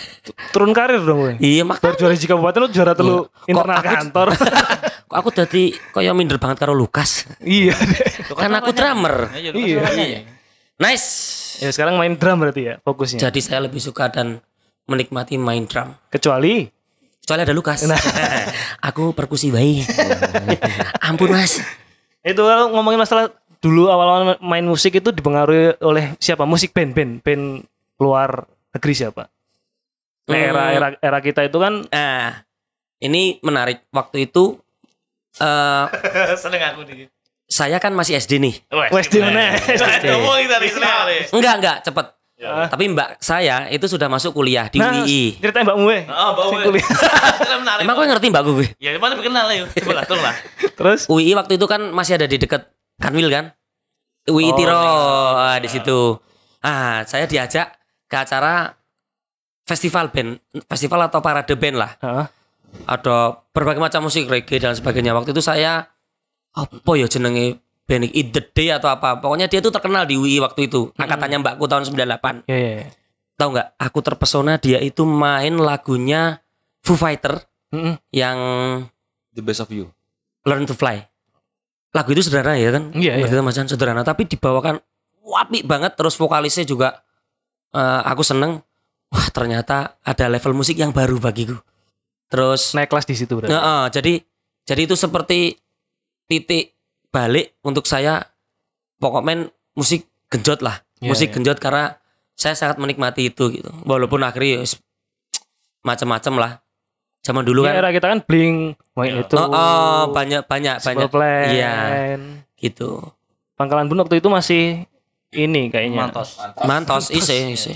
[SPEAKER 2] [LAUGHS]
[SPEAKER 4] Turun karir dong gue.
[SPEAKER 5] Iya mak.
[SPEAKER 4] Baru juara di kabupaten lu juara telu
[SPEAKER 5] Iya.
[SPEAKER 4] Internal
[SPEAKER 5] aku-
[SPEAKER 4] kantor. [LAUGHS]
[SPEAKER 5] Kok aku dadi koyo minder banget karo Lukas.
[SPEAKER 4] Iya.
[SPEAKER 5] Kan aku drummer.
[SPEAKER 2] Iya.
[SPEAKER 4] Iya.
[SPEAKER 5] Nice.
[SPEAKER 4] ya sekarang main drum berarti ya fokusnya.
[SPEAKER 5] Jadi saya lebih suka dan menikmati main drum.
[SPEAKER 4] Kecuali
[SPEAKER 5] Kecuali ada Lukas. [LAUGHS] aku perkusi bayi. Ampun mas.
[SPEAKER 4] itu kalau ngomongin masalah dulu awal-awal main musik itu dipengaruhi oleh siapa? Musik band-band, band luar negeri siapa? Nah, era era era kita itu kan
[SPEAKER 5] Nah, ini menarik. Waktu itu eh [LAUGHS]
[SPEAKER 2] Seneng aku nih.
[SPEAKER 5] saya kan masih SD nih.
[SPEAKER 4] Di mana?
[SPEAKER 2] Aku nih.
[SPEAKER 5] Enggak, enggak, cepet. Tapi mbak saya itu sudah masuk kuliah di
[SPEAKER 4] Nah,
[SPEAKER 5] UI.
[SPEAKER 4] ceritain Mbak Mue.
[SPEAKER 2] Oh, bau.
[SPEAKER 4] Sing kuliah. [LAUGHS]
[SPEAKER 5] Emang kau ngerti mbak gue?
[SPEAKER 2] Ya, mana kenal lah yuk. Coba lah, tolong lah.
[SPEAKER 4] Terus
[SPEAKER 5] UI waktu itu kan masih ada di dekat Kanwil kan? UI
[SPEAKER 4] Oh,
[SPEAKER 5] Tiro ah, di situ. Ah, saya diajak ke acara festival band, festival atau parade band lah.
[SPEAKER 4] Heeh.
[SPEAKER 5] Ada berbagai macam musik reggae dan sebagainya. Waktu itu saya apa ya jenenge band? In the Day atau apa. Pokoknya dia tuh terkenal di UI waktu itu. Angkatannya mbakku tahun 98.
[SPEAKER 4] Ya, ya, ya.
[SPEAKER 5] Tahu nggak? Aku terpesona dia itu main lagunya Foo Fighter
[SPEAKER 4] Mm-mm.
[SPEAKER 5] yang
[SPEAKER 1] The best of you.
[SPEAKER 5] Learn to Fly. Lagu itu sederhana ya kan?
[SPEAKER 4] Iya, iya.
[SPEAKER 5] Berarti Mas Jan, sederhana tapi dibawakan wapi banget terus vokalisnya juga eh, aku seneng. Wah, ternyata ada level musik yang baru bagiku. Terus
[SPEAKER 4] Naik kelas di situ berarti.
[SPEAKER 5] Heeh, jadi jadi itu seperti titik balik untuk saya pokoknya musik genjot lah.
[SPEAKER 4] Iya,
[SPEAKER 5] musik
[SPEAKER 4] iya.
[SPEAKER 5] genjot karena saya sangat menikmati itu gitu. Walaupun akhirnya ya macam-macam lah. Zaman dulu
[SPEAKER 4] Ya,
[SPEAKER 5] kan
[SPEAKER 4] era kita kan bling, main itu.
[SPEAKER 5] Oh, oh, banyak banyak banyak.
[SPEAKER 4] Plan.
[SPEAKER 5] Iya, gitu.
[SPEAKER 4] Pangkalan Bun waktu itu masih ini kayaknya.
[SPEAKER 2] Mantos.
[SPEAKER 5] Mantos isi isi.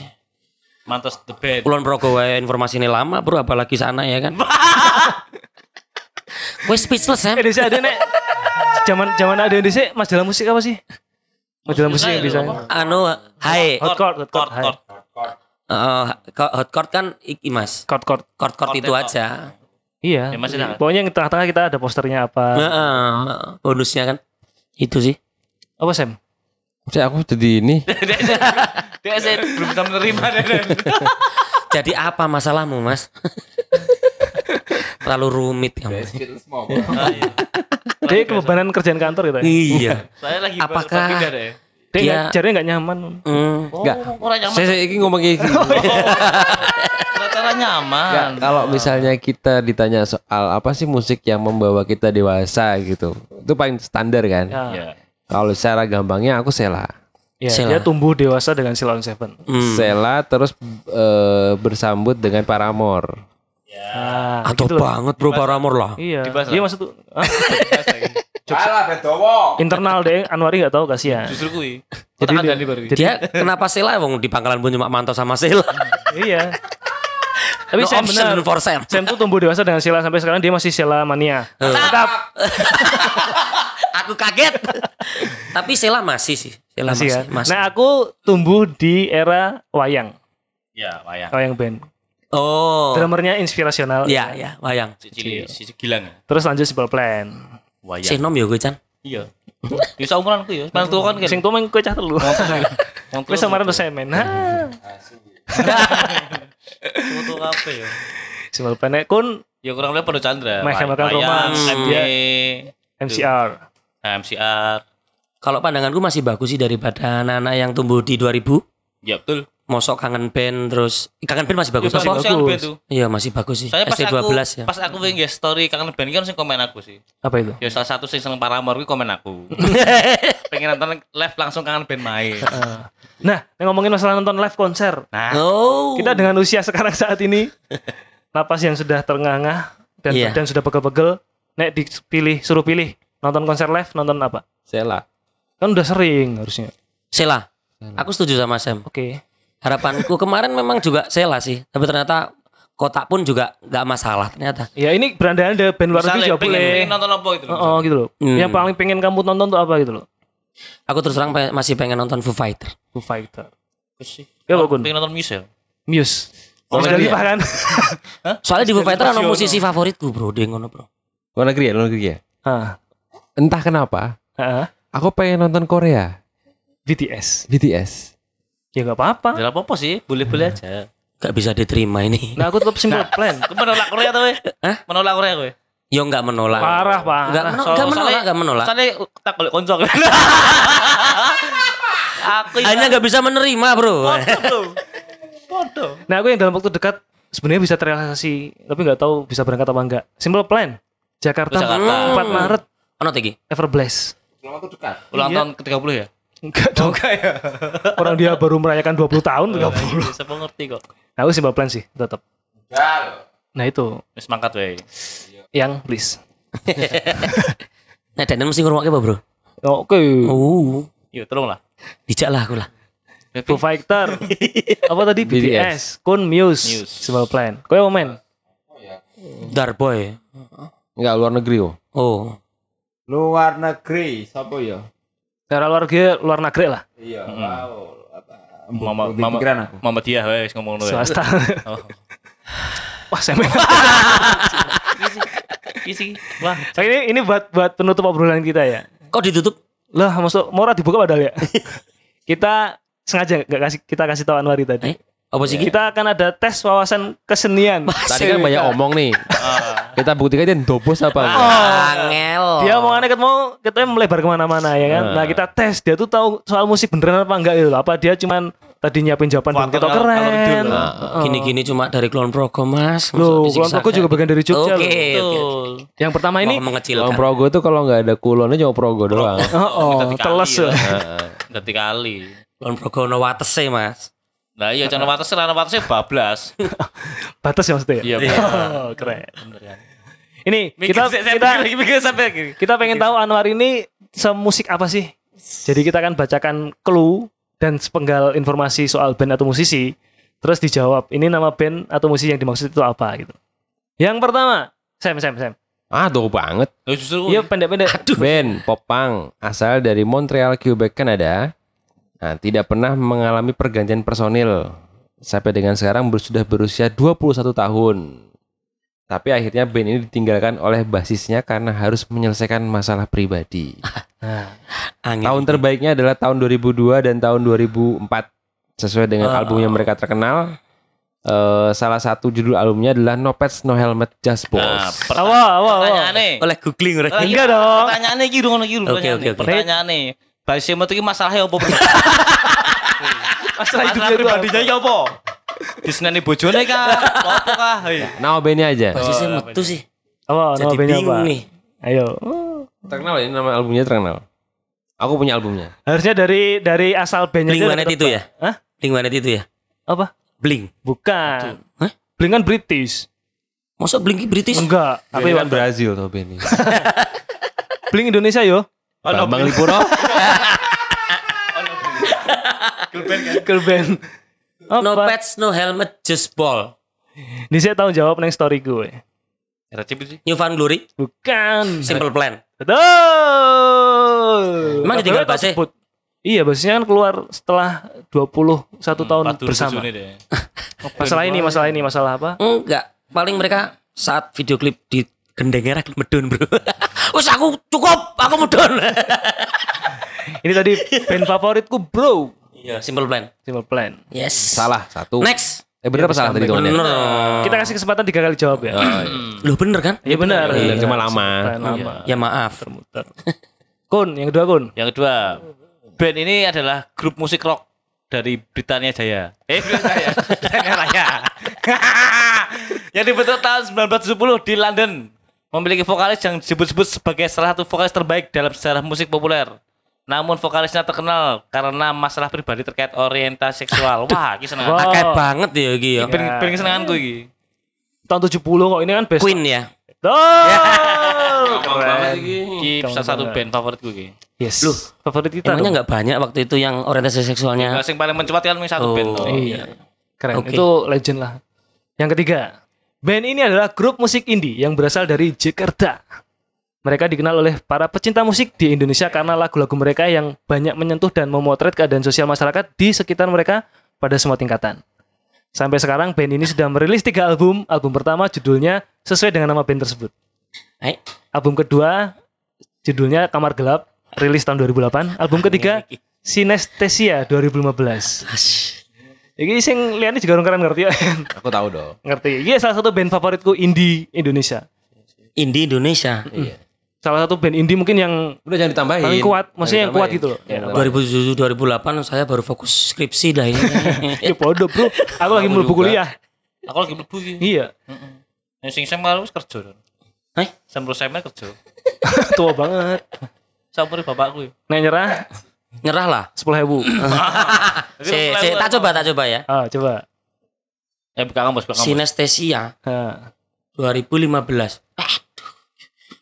[SPEAKER 2] Mantos the band.
[SPEAKER 5] Kulon Progo wae informasi ini lama bro apalagi sana ya kan. [LAUGHS] Gue speechless ya.
[SPEAKER 4] Eh, desa ada nek. Zaman zaman ada desa majalah musik apa sih? Majalah musik yang bisa.
[SPEAKER 5] Anu, hai.
[SPEAKER 4] Hot chord, hot chord.
[SPEAKER 5] Eh, ko- hot chord kan iki mas.
[SPEAKER 4] Chord chord.
[SPEAKER 5] Chord chord itu
[SPEAKER 2] Chord
[SPEAKER 5] aja.
[SPEAKER 4] Iya.
[SPEAKER 2] Ya, masih.
[SPEAKER 4] Pokoknya yang tengah-tengah kita ada posternya apa.
[SPEAKER 5] Heeh, bonusnya kan itu sih.
[SPEAKER 4] Apa Sam?
[SPEAKER 1] Saya aku jadi ini. [LAUGHS]
[SPEAKER 2] Dia saya belum bisa menerima dan
[SPEAKER 5] Jadi apa masalahmu mas? [LAUGHS] Terlalu rumit kamu.
[SPEAKER 4] Dia kebebanan kerjaan kantor gitu. ya?
[SPEAKER 5] Iya.
[SPEAKER 2] saya lagi
[SPEAKER 5] Apakah-.
[SPEAKER 4] Dia nggak- jadinya nggak nyaman.
[SPEAKER 5] Hmm.
[SPEAKER 1] Enggak.
[SPEAKER 2] Orang nyaman.
[SPEAKER 1] Saya, saya ini ngomong kayak gini.
[SPEAKER 2] Rata-rata nyaman.
[SPEAKER 1] Enggak, kalau misalnya kita ditanya soal apa sih musik yang membawa kita dewasa gitu. Itu paling standar kan.
[SPEAKER 4] Ya.
[SPEAKER 2] Ya.
[SPEAKER 1] Kalau secara gampangnya aku Sela.
[SPEAKER 4] Ya,
[SPEAKER 5] Sheila.
[SPEAKER 4] dia tumbuh dewasa dengan Silon Seven.
[SPEAKER 5] Hmm.
[SPEAKER 1] Sela terus eh, bersambut dengan Paramore.
[SPEAKER 4] Nah,
[SPEAKER 5] Atau
[SPEAKER 4] gitu
[SPEAKER 5] banget bro Paramore lah.
[SPEAKER 4] Iya.
[SPEAKER 2] Dibahas
[SPEAKER 4] Dia
[SPEAKER 2] lah.
[SPEAKER 4] maksud tuh ah,
[SPEAKER 3] Alah Bedowo.
[SPEAKER 4] internal deh Anwari nggak tahu kasihan.
[SPEAKER 2] Justru kui. [LAUGHS]
[SPEAKER 4] Jadi dia-. Jadi
[SPEAKER 5] Dia kenapa Sela wong di pangkalan pun cuma mantau sama Sela. [LAUGHS]
[SPEAKER 4] iya. Tapi
[SPEAKER 5] No
[SPEAKER 4] Sam benar.
[SPEAKER 5] for Sam.
[SPEAKER 4] Sam tuh tumbuh dewasa dengan Sheila sampai sekarang dia masih Sheila mania. Tetap [LAUGHS]
[SPEAKER 5] Aku kaget. Tapi Sela masih sih. Sela
[SPEAKER 4] masih
[SPEAKER 5] masih.
[SPEAKER 4] ya.
[SPEAKER 5] masih.
[SPEAKER 4] Nah, aku tumbuh di era wayang,
[SPEAKER 2] Ya, wayang.
[SPEAKER 4] wayang band.
[SPEAKER 5] oh.
[SPEAKER 4] Drummernya inspirasional.
[SPEAKER 5] Ya ya wayang.
[SPEAKER 2] Si Cili, si Gilang. ya?
[SPEAKER 4] Terus lanjut Simple Plan.
[SPEAKER 2] Wayang.
[SPEAKER 5] Sinom ya gue Chan.
[SPEAKER 2] Iya. Bisa umuran ku ya. Paling tua kan.
[SPEAKER 4] Sing tuh main kue cah telu.
[SPEAKER 2] Wong
[SPEAKER 4] Wis saya main. Nah,
[SPEAKER 2] Tua apa ya?
[SPEAKER 4] Simple Plan nek kun
[SPEAKER 2] Ya kurang lebih pada Chandra.
[SPEAKER 4] Menghematkan
[SPEAKER 2] Wayang,
[SPEAKER 4] romans. MCR.
[SPEAKER 2] MCR.
[SPEAKER 5] Kalau pandanganku masih bagus sih daripada anak-anak yang tumbuh di 2000.
[SPEAKER 2] Ya betul.
[SPEAKER 5] Mosok kangen band terus kangen band masih bagus
[SPEAKER 2] Ya,
[SPEAKER 5] apa?
[SPEAKER 2] bagus
[SPEAKER 4] Bagus.
[SPEAKER 2] band tuh.
[SPEAKER 5] Iya masih bagus sih.
[SPEAKER 2] Saya pas aku
[SPEAKER 5] SD12 ya.
[SPEAKER 2] pas aku pengen story kangen band kan sing komen aku sih.
[SPEAKER 4] Apa itu?
[SPEAKER 2] Ya salah satu sing seneng Paramore kuwi komen aku. [LAUGHS] pengen nonton live langsung kangen band main.
[SPEAKER 4] Nah, yang ngomongin masalah nonton live konser.
[SPEAKER 2] Nah,
[SPEAKER 5] Oh.
[SPEAKER 4] Kita dengan usia sekarang saat ini, napas yang sudah terengah-engah dan
[SPEAKER 5] Iya.
[SPEAKER 4] badan sudah pegel-pegel, nek dipilih suruh pilih nonton konser live nonton apa?
[SPEAKER 1] Sela.
[SPEAKER 4] Kan udah sering harusnya.
[SPEAKER 5] Sela. Aku setuju sama Sam.
[SPEAKER 4] Oke.
[SPEAKER 5] Harapanku kemarin memang juga Sela sih, tapi ternyata kotak pun juga nggak masalah ternyata.
[SPEAKER 4] Ya ini beranda-anda band luar negeri juga
[SPEAKER 2] pengen,
[SPEAKER 4] boleh.
[SPEAKER 2] pengen nonton apa gitu.
[SPEAKER 4] Oh, oh, gitu loh.
[SPEAKER 5] Hmm.
[SPEAKER 4] Yang paling pengen kamu tonton tuh apa gitu loh?
[SPEAKER 5] Aku terus terang pe- masih pengen nonton Foo Fighter.
[SPEAKER 4] Foo Fighter.
[SPEAKER 2] sih.
[SPEAKER 4] Ya, Gun.
[SPEAKER 2] Pengen nonton Muse.
[SPEAKER 4] Muse.
[SPEAKER 1] Oh,
[SPEAKER 4] Mas
[SPEAKER 1] iya.
[SPEAKER 4] Kan? [LAUGHS] [LAUGHS]
[SPEAKER 5] Soalnya di Foo Fighter ada musisi favoritku bro, dia ngono bro.
[SPEAKER 1] Luar negeri ya, luar negeri ya.
[SPEAKER 4] Hah.
[SPEAKER 1] Entah kenapa,
[SPEAKER 4] Heeh.
[SPEAKER 1] aku pengen nonton Korea,
[SPEAKER 4] BTS.
[SPEAKER 1] BTS.
[SPEAKER 4] Ya nggak apa-apa.
[SPEAKER 2] Tidak apa-apa sih, boleh-boleh aja.
[SPEAKER 5] Gak bisa diterima ini.
[SPEAKER 4] Nah, aku tetap simple plan.
[SPEAKER 2] Aku menolak Korea tuh.
[SPEAKER 5] Hah?
[SPEAKER 2] Menolak Korea gue.
[SPEAKER 5] Yo nggak menolak.
[SPEAKER 4] Parah, parah.
[SPEAKER 5] Nggak meno- nggak menolak, nggak menolak.
[SPEAKER 2] Soalnya tak boleh konco. [LAUGHS] Aku ya.
[SPEAKER 5] Hanya nggak bisa menerima, Bro.
[SPEAKER 2] Bodoh.
[SPEAKER 4] Nah, aku yang dalam waktu dekat sebenarnya bisa terrealisasi, tapi nggak tahu bisa berangkat apa enggak. Simple plan. Jakarta,
[SPEAKER 2] Jakarta.
[SPEAKER 4] 4 Maret,
[SPEAKER 5] Ono tegi.
[SPEAKER 4] Everbless.
[SPEAKER 3] Belum waktu dekat.
[SPEAKER 2] Ulang
[SPEAKER 4] Iya.
[SPEAKER 2] tahun ke-30 ya?
[SPEAKER 4] Enggak dong. [LAUGHS] Orang dia baru merayakan 20 tahun, 30.
[SPEAKER 2] Siapa ngerti kok.
[SPEAKER 4] Nah, aku simple plan sih, tetap. Nah, itu
[SPEAKER 2] Wis mangkat wae.
[SPEAKER 4] yang please. [LAUGHS]
[SPEAKER 5] Nah, dan mesti ngurungake apa, Bro?
[SPEAKER 4] Oke.
[SPEAKER 5] Oh,
[SPEAKER 2] Yuk, tolong lah.
[SPEAKER 5] dijak lah aku lah.
[SPEAKER 4] Foo Fighter. [LAUGHS] apa tadi?
[SPEAKER 1] BTS.
[SPEAKER 4] BTS. Kun Muse.
[SPEAKER 2] Muse.
[SPEAKER 4] Simple plan. Kowe apa men?
[SPEAKER 5] Darboy.
[SPEAKER 1] Enggak luar negeri oh.
[SPEAKER 5] Oh.
[SPEAKER 3] Luar negeri, siapa ya?
[SPEAKER 4] Cara luar negeri, luar negeri lah.
[SPEAKER 3] Iya, wow. Apa?
[SPEAKER 2] Mama mama
[SPEAKER 3] pikiran aku.
[SPEAKER 2] Mama dia wae wis ngomong ya.
[SPEAKER 4] Swasta. [LAUGHS]
[SPEAKER 2] Oh.
[SPEAKER 4] Wah, semen.
[SPEAKER 2] Isi. Wah,
[SPEAKER 4] Nah, ini ini buat buat penutup obrolan kita ya.
[SPEAKER 5] Kok ditutup?
[SPEAKER 4] Lah, masuk Mora dibuka padahal ya. [LAUGHS] kita sengaja nggak kasih kita kasih tahu Anwari tadi.
[SPEAKER 5] Eh, apa sih? Ki?
[SPEAKER 4] Kita akan ada tes wawasan kesenian. [LAUGHS]
[SPEAKER 1] Tadi kan banyak omong nih. Kita buktikan dia dobos apa enggak.
[SPEAKER 5] Angel.
[SPEAKER 4] Dia omongannya ketemu ketemu melebar ke mana-mana ya kan. Nah kita tes dia tuh tahu soal musik beneran apa enggak gitu. loh. Apa dia cuman tadi nyiapin jawaban dan kita keren.
[SPEAKER 5] Gini-gini cuma dari Kulon Progo, Mas.
[SPEAKER 4] Loh, Kulon Progo juga bagian dari Jogja
[SPEAKER 5] Oke.
[SPEAKER 4] Yang pertama
[SPEAKER 5] Ini.
[SPEAKER 1] Kalau progo tuh kalau nggak ada kulonnya cuma progo doang. [LAUGHS]
[SPEAKER 4] oh, oh
[SPEAKER 2] Ganti kali
[SPEAKER 4] teles
[SPEAKER 2] ya.
[SPEAKER 4] ya.
[SPEAKER 2] Ganti kali.
[SPEAKER 5] Kulon Progo no watese, Mas.
[SPEAKER 2] Nah iya jangan wates lah wates bablas. [LAUGHS]
[SPEAKER 4] Batas ya maksudnya.
[SPEAKER 2] Iya.
[SPEAKER 4] Oh, keren. Ini
[SPEAKER 2] Mikir,
[SPEAKER 4] kita
[SPEAKER 2] saya- saya
[SPEAKER 4] kita
[SPEAKER 2] mikir mikir sampai lagi.
[SPEAKER 4] kita pengen tahu Anwar ini semusik apa sih? Jadi kita akan bacakan clue dan sepenggal informasi soal band atau musisi. Terus dijawab, ini nama band atau musisi yang dimaksud itu apa gitu. Yang pertama, Sam, Sam, Sam.
[SPEAKER 1] Aduh banget.
[SPEAKER 2] Oh, justru
[SPEAKER 4] Iya pendek-pendek.
[SPEAKER 1] Band popang asal dari Montreal, Quebec, Kanada. Nah, tidak pernah mengalami pergantian personil. Sampai dengan sekarang sudah berusia 21 tahun. Tapi akhirnya band ini ditinggalkan oleh basisnya karena harus menyelesaikan masalah pribadi. [LAUGHS]
[SPEAKER 5] Angin.
[SPEAKER 1] Tahun terbaiknya adalah tahun 2002 dan tahun 2004 sesuai dengan
[SPEAKER 5] Ah.
[SPEAKER 1] album yang mereka terkenal. Eh, salah satu judul albumnya adalah No Pets No Helmet Just
[SPEAKER 2] Nah,
[SPEAKER 1] Balls.
[SPEAKER 2] pertanyaan
[SPEAKER 4] Awal, awal, awal.
[SPEAKER 2] pertanyaannya.
[SPEAKER 5] Oleh googling.
[SPEAKER 2] Lagi,
[SPEAKER 4] Enggak dong.
[SPEAKER 2] Pertanyaannya iki ngono iki
[SPEAKER 5] Oke,
[SPEAKER 2] pertanyaannya.
[SPEAKER 5] oke, oke.
[SPEAKER 2] Pertanyaannya. Basis metu iki masalahnya apa? [LAUGHS]
[SPEAKER 4] Masalah itu
[SPEAKER 2] pribadinya ya apa? Diseneni bojone kah? Apa kah? Hei.
[SPEAKER 1] Nama bandnya aja.
[SPEAKER 5] Basisnya metu sih.
[SPEAKER 4] Apa?
[SPEAKER 5] Jadi bingung nih.
[SPEAKER 4] Ayo.
[SPEAKER 1] Terkenal ini nama albumnya terkenal. Aku punya albumnya.
[SPEAKER 4] Harusnya dari dari asal bandnya
[SPEAKER 5] Blink Manet
[SPEAKER 4] udah
[SPEAKER 5] itu ya?
[SPEAKER 4] Hah?
[SPEAKER 5] Blink Manet itu ya?
[SPEAKER 4] Apa?
[SPEAKER 5] Blink.
[SPEAKER 4] Bukan.
[SPEAKER 5] Hah?
[SPEAKER 4] Blink kan British.
[SPEAKER 5] Masa Blink British?
[SPEAKER 4] Enggak.
[SPEAKER 1] Tapi kan Brazil tuh band ini.
[SPEAKER 4] Blink Indonesia yo.
[SPEAKER 1] Bambang Lipuro. [LAUGHS]
[SPEAKER 4] Girl band.
[SPEAKER 5] No
[SPEAKER 4] Apa?
[SPEAKER 5] pets, no helmet, just ball.
[SPEAKER 4] Ini saya tahu jawab neng story gue.
[SPEAKER 2] Sih.
[SPEAKER 5] New Found Glory,
[SPEAKER 4] Bukan.
[SPEAKER 5] Simple Plan.
[SPEAKER 4] Betul.
[SPEAKER 5] Emang ditinggal
[SPEAKER 4] sebut. Iya, basnya kan keluar setelah 21 tahun
[SPEAKER 2] Matur
[SPEAKER 4] bersama.
[SPEAKER 2] deh. [LAUGHS]
[SPEAKER 4] Masalah ini, masalah ini, masalah apa?
[SPEAKER 5] Enggak, paling mereka saat video klip di gendengnya rek medun bro. [LAUGHS] Wes aku cukup, aku medun.
[SPEAKER 4] Ini tadi band favoritku, bro.
[SPEAKER 5] Iya, Simple Plan.
[SPEAKER 4] Simple Plan.
[SPEAKER 5] Yes.
[SPEAKER 1] Salah satu.
[SPEAKER 5] Next.
[SPEAKER 1] Eh bener apa salah tadi
[SPEAKER 5] Bener.
[SPEAKER 1] temannya?
[SPEAKER 4] Kita kasih kesempatan tiga kali jawab ya. [CLEARS THROAT]
[SPEAKER 5] Loh bener kan?
[SPEAKER 4] Iya benar.
[SPEAKER 1] Bener, cuma lama.
[SPEAKER 4] Plan, lama.
[SPEAKER 5] Ya maaf. [LAUGHS]
[SPEAKER 4] Kun, yang kedua Kun.
[SPEAKER 2] Yang kedua, band ini adalah grup musik rock dari Britania Jaya. Eh, Britania Jaya. [LAUGHS] Britania Raya. yang dibentuk tahun 1970 di London. Memiliki vokalis yang disebut-sebut sebagai salah satu vokalis terbaik dalam sejarah musik populer. Namun vokalisnya terkenal karena masalah pribadi terkait orientasi seksual. Wah, ini seneng.
[SPEAKER 4] Wah.
[SPEAKER 5] Akeh banget ya iki ya.
[SPEAKER 2] Pengen pengen senenganku iki.
[SPEAKER 4] Tahun 70 kok ini kan best.
[SPEAKER 5] Queen ya.
[SPEAKER 4] Oh,
[SPEAKER 1] banget
[SPEAKER 2] Iki salah satu band favoritku iki.
[SPEAKER 4] Yes. Loh, favorit kita
[SPEAKER 5] Emangnya
[SPEAKER 4] dong.
[SPEAKER 5] nggak banyak waktu itu yang orientasi seksualnya.
[SPEAKER 2] Yang paling mencuat kan satu
[SPEAKER 5] Oh.
[SPEAKER 2] band. Oh,
[SPEAKER 4] Iya. Keren.
[SPEAKER 5] Oke.
[SPEAKER 4] Itu legend lah. Yang ketiga, band ini adalah grup musik indie yang berasal dari Jakarta. Mereka dikenal oleh para pecinta musik di Indonesia karena lagu-lagu mereka yang banyak menyentuh dan memotret keadaan sosial masyarakat di sekitar mereka pada semua tingkatan. Sampai sekarang band ini sudah merilis tiga album. Album pertama judulnya sesuai dengan nama band tersebut. Album kedua judulnya Kamar Gelap, rilis tahun 2008. Album ketiga Sinestesia 2015. Iki sing liyane juga orang keren ngerti ya. [LAUGHS]
[SPEAKER 1] Aku tahu dong.
[SPEAKER 4] ngerti. Iya salah satu band favoritku indie Indonesia.
[SPEAKER 5] Indie Indonesia.
[SPEAKER 4] Salah satu band indie mungkin yang
[SPEAKER 1] Udah jangan ditambahin.
[SPEAKER 4] paling kuat, maksudnya yang kuat gitu loh. Ya,
[SPEAKER 5] 2007 2008 saya baru fokus skripsi dah ini. [LAUGHS]
[SPEAKER 4] ya bodoh bro, aku lagi mlebu
[SPEAKER 1] juga.
[SPEAKER 4] kuliah.
[SPEAKER 2] Aku lagi mlebu iki.
[SPEAKER 4] Iya,
[SPEAKER 2] Yang sing SMA wis kerja. Don.
[SPEAKER 5] Hei,
[SPEAKER 2] Sampur SMA kerja. [LAUGHS]
[SPEAKER 4] tua banget.
[SPEAKER 2] Sampur bapakku. ya.
[SPEAKER 4] Nek nyerah
[SPEAKER 5] nyerah lah.
[SPEAKER 4] sepuluh ribu. [LAUGHS]
[SPEAKER 5] Si, si, tak coba, tak coba ya.
[SPEAKER 4] ah coba.
[SPEAKER 2] Ya buka kampus, buka kampus.
[SPEAKER 5] Sinestesia
[SPEAKER 4] Ah.
[SPEAKER 5] 2015. Aduh.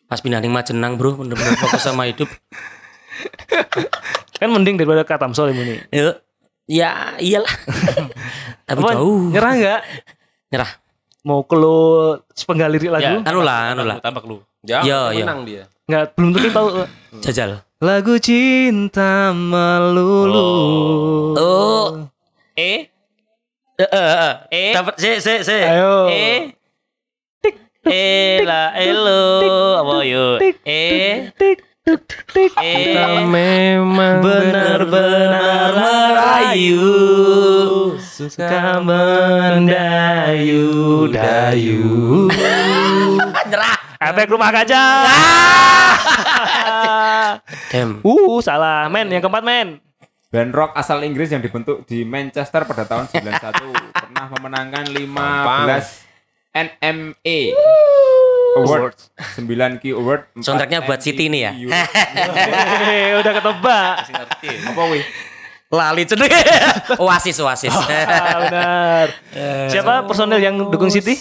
[SPEAKER 5] Pas pindah ning Majenang, Bro, bener-bener fokus sama hidup.
[SPEAKER 4] Kan mending daripada Katamsol ini.
[SPEAKER 5] Ya, ya iyalah. [LAUGHS] Tapi
[SPEAKER 4] Apa,
[SPEAKER 5] jauh.
[SPEAKER 4] Nyerah nggak?
[SPEAKER 5] Nyerah.
[SPEAKER 4] Mau kelo sepenggal lirik lagu?
[SPEAKER 5] Anu lah, anu lah.
[SPEAKER 2] Tambah lu.
[SPEAKER 5] Iya, iya.
[SPEAKER 1] menang dia.
[SPEAKER 4] Nggak, belum tentu tahu. [LAUGHS]
[SPEAKER 5] Jajal.
[SPEAKER 4] Lagu cinta melulu.
[SPEAKER 5] Oh,
[SPEAKER 2] Eh,
[SPEAKER 5] eh, eh, eh.
[SPEAKER 2] Eh.
[SPEAKER 5] Dapat si, si, si.
[SPEAKER 4] Ayo.
[SPEAKER 2] eh. Eh lah, elo, apa yo? Eh,
[SPEAKER 4] Tik, tik, tik.
[SPEAKER 2] eh.
[SPEAKER 1] memang
[SPEAKER 4] Benar-benar merayu Suka mendayu Dayu
[SPEAKER 5] Nyerah.
[SPEAKER 4] Efek rumah kaca
[SPEAKER 5] Damn.
[SPEAKER 4] Uh salah men yang keempat men
[SPEAKER 3] Band rock asal Inggris yang dibentuk di Manchester pada tahun 91 [LAUGHS] pernah memenangkan 15 NMA Award, 9 Q Award.
[SPEAKER 5] Soundtracknya buat Siti ini ya?
[SPEAKER 4] Udah ketebak
[SPEAKER 3] Apa wih?
[SPEAKER 5] Lali cedek. [LAUGHS] oasis, oasis.
[SPEAKER 4] ah, Benar Siapa personel yang dukung City?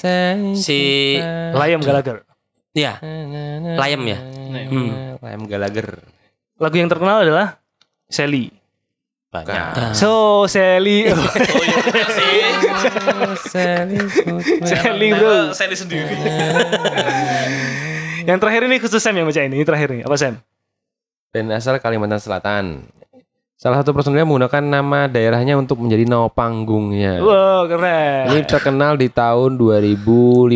[SPEAKER 5] si
[SPEAKER 4] Liam Gallagher
[SPEAKER 5] ya, Liam ya.
[SPEAKER 1] Hmm. Liam Gallagher.
[SPEAKER 4] Lagu yang terkenal adalah Sally
[SPEAKER 2] Banyak.
[SPEAKER 4] So Sally [LAUGHS]
[SPEAKER 2] Oh iya, bener sih. [LAUGHS]
[SPEAKER 4] Sally bro
[SPEAKER 2] Sally sendiri.
[SPEAKER 4] Yang terakhir ini khusus Sam yang baca ini Ini terakhir nih Apa Sam?
[SPEAKER 1] Dan asal Kalimantan Selatan. Salah satu personilnya menggunakan nama daerahnya untuk menjadi nama panggungnya.
[SPEAKER 4] Wow keren
[SPEAKER 1] Ini terkenal di tahun 2005.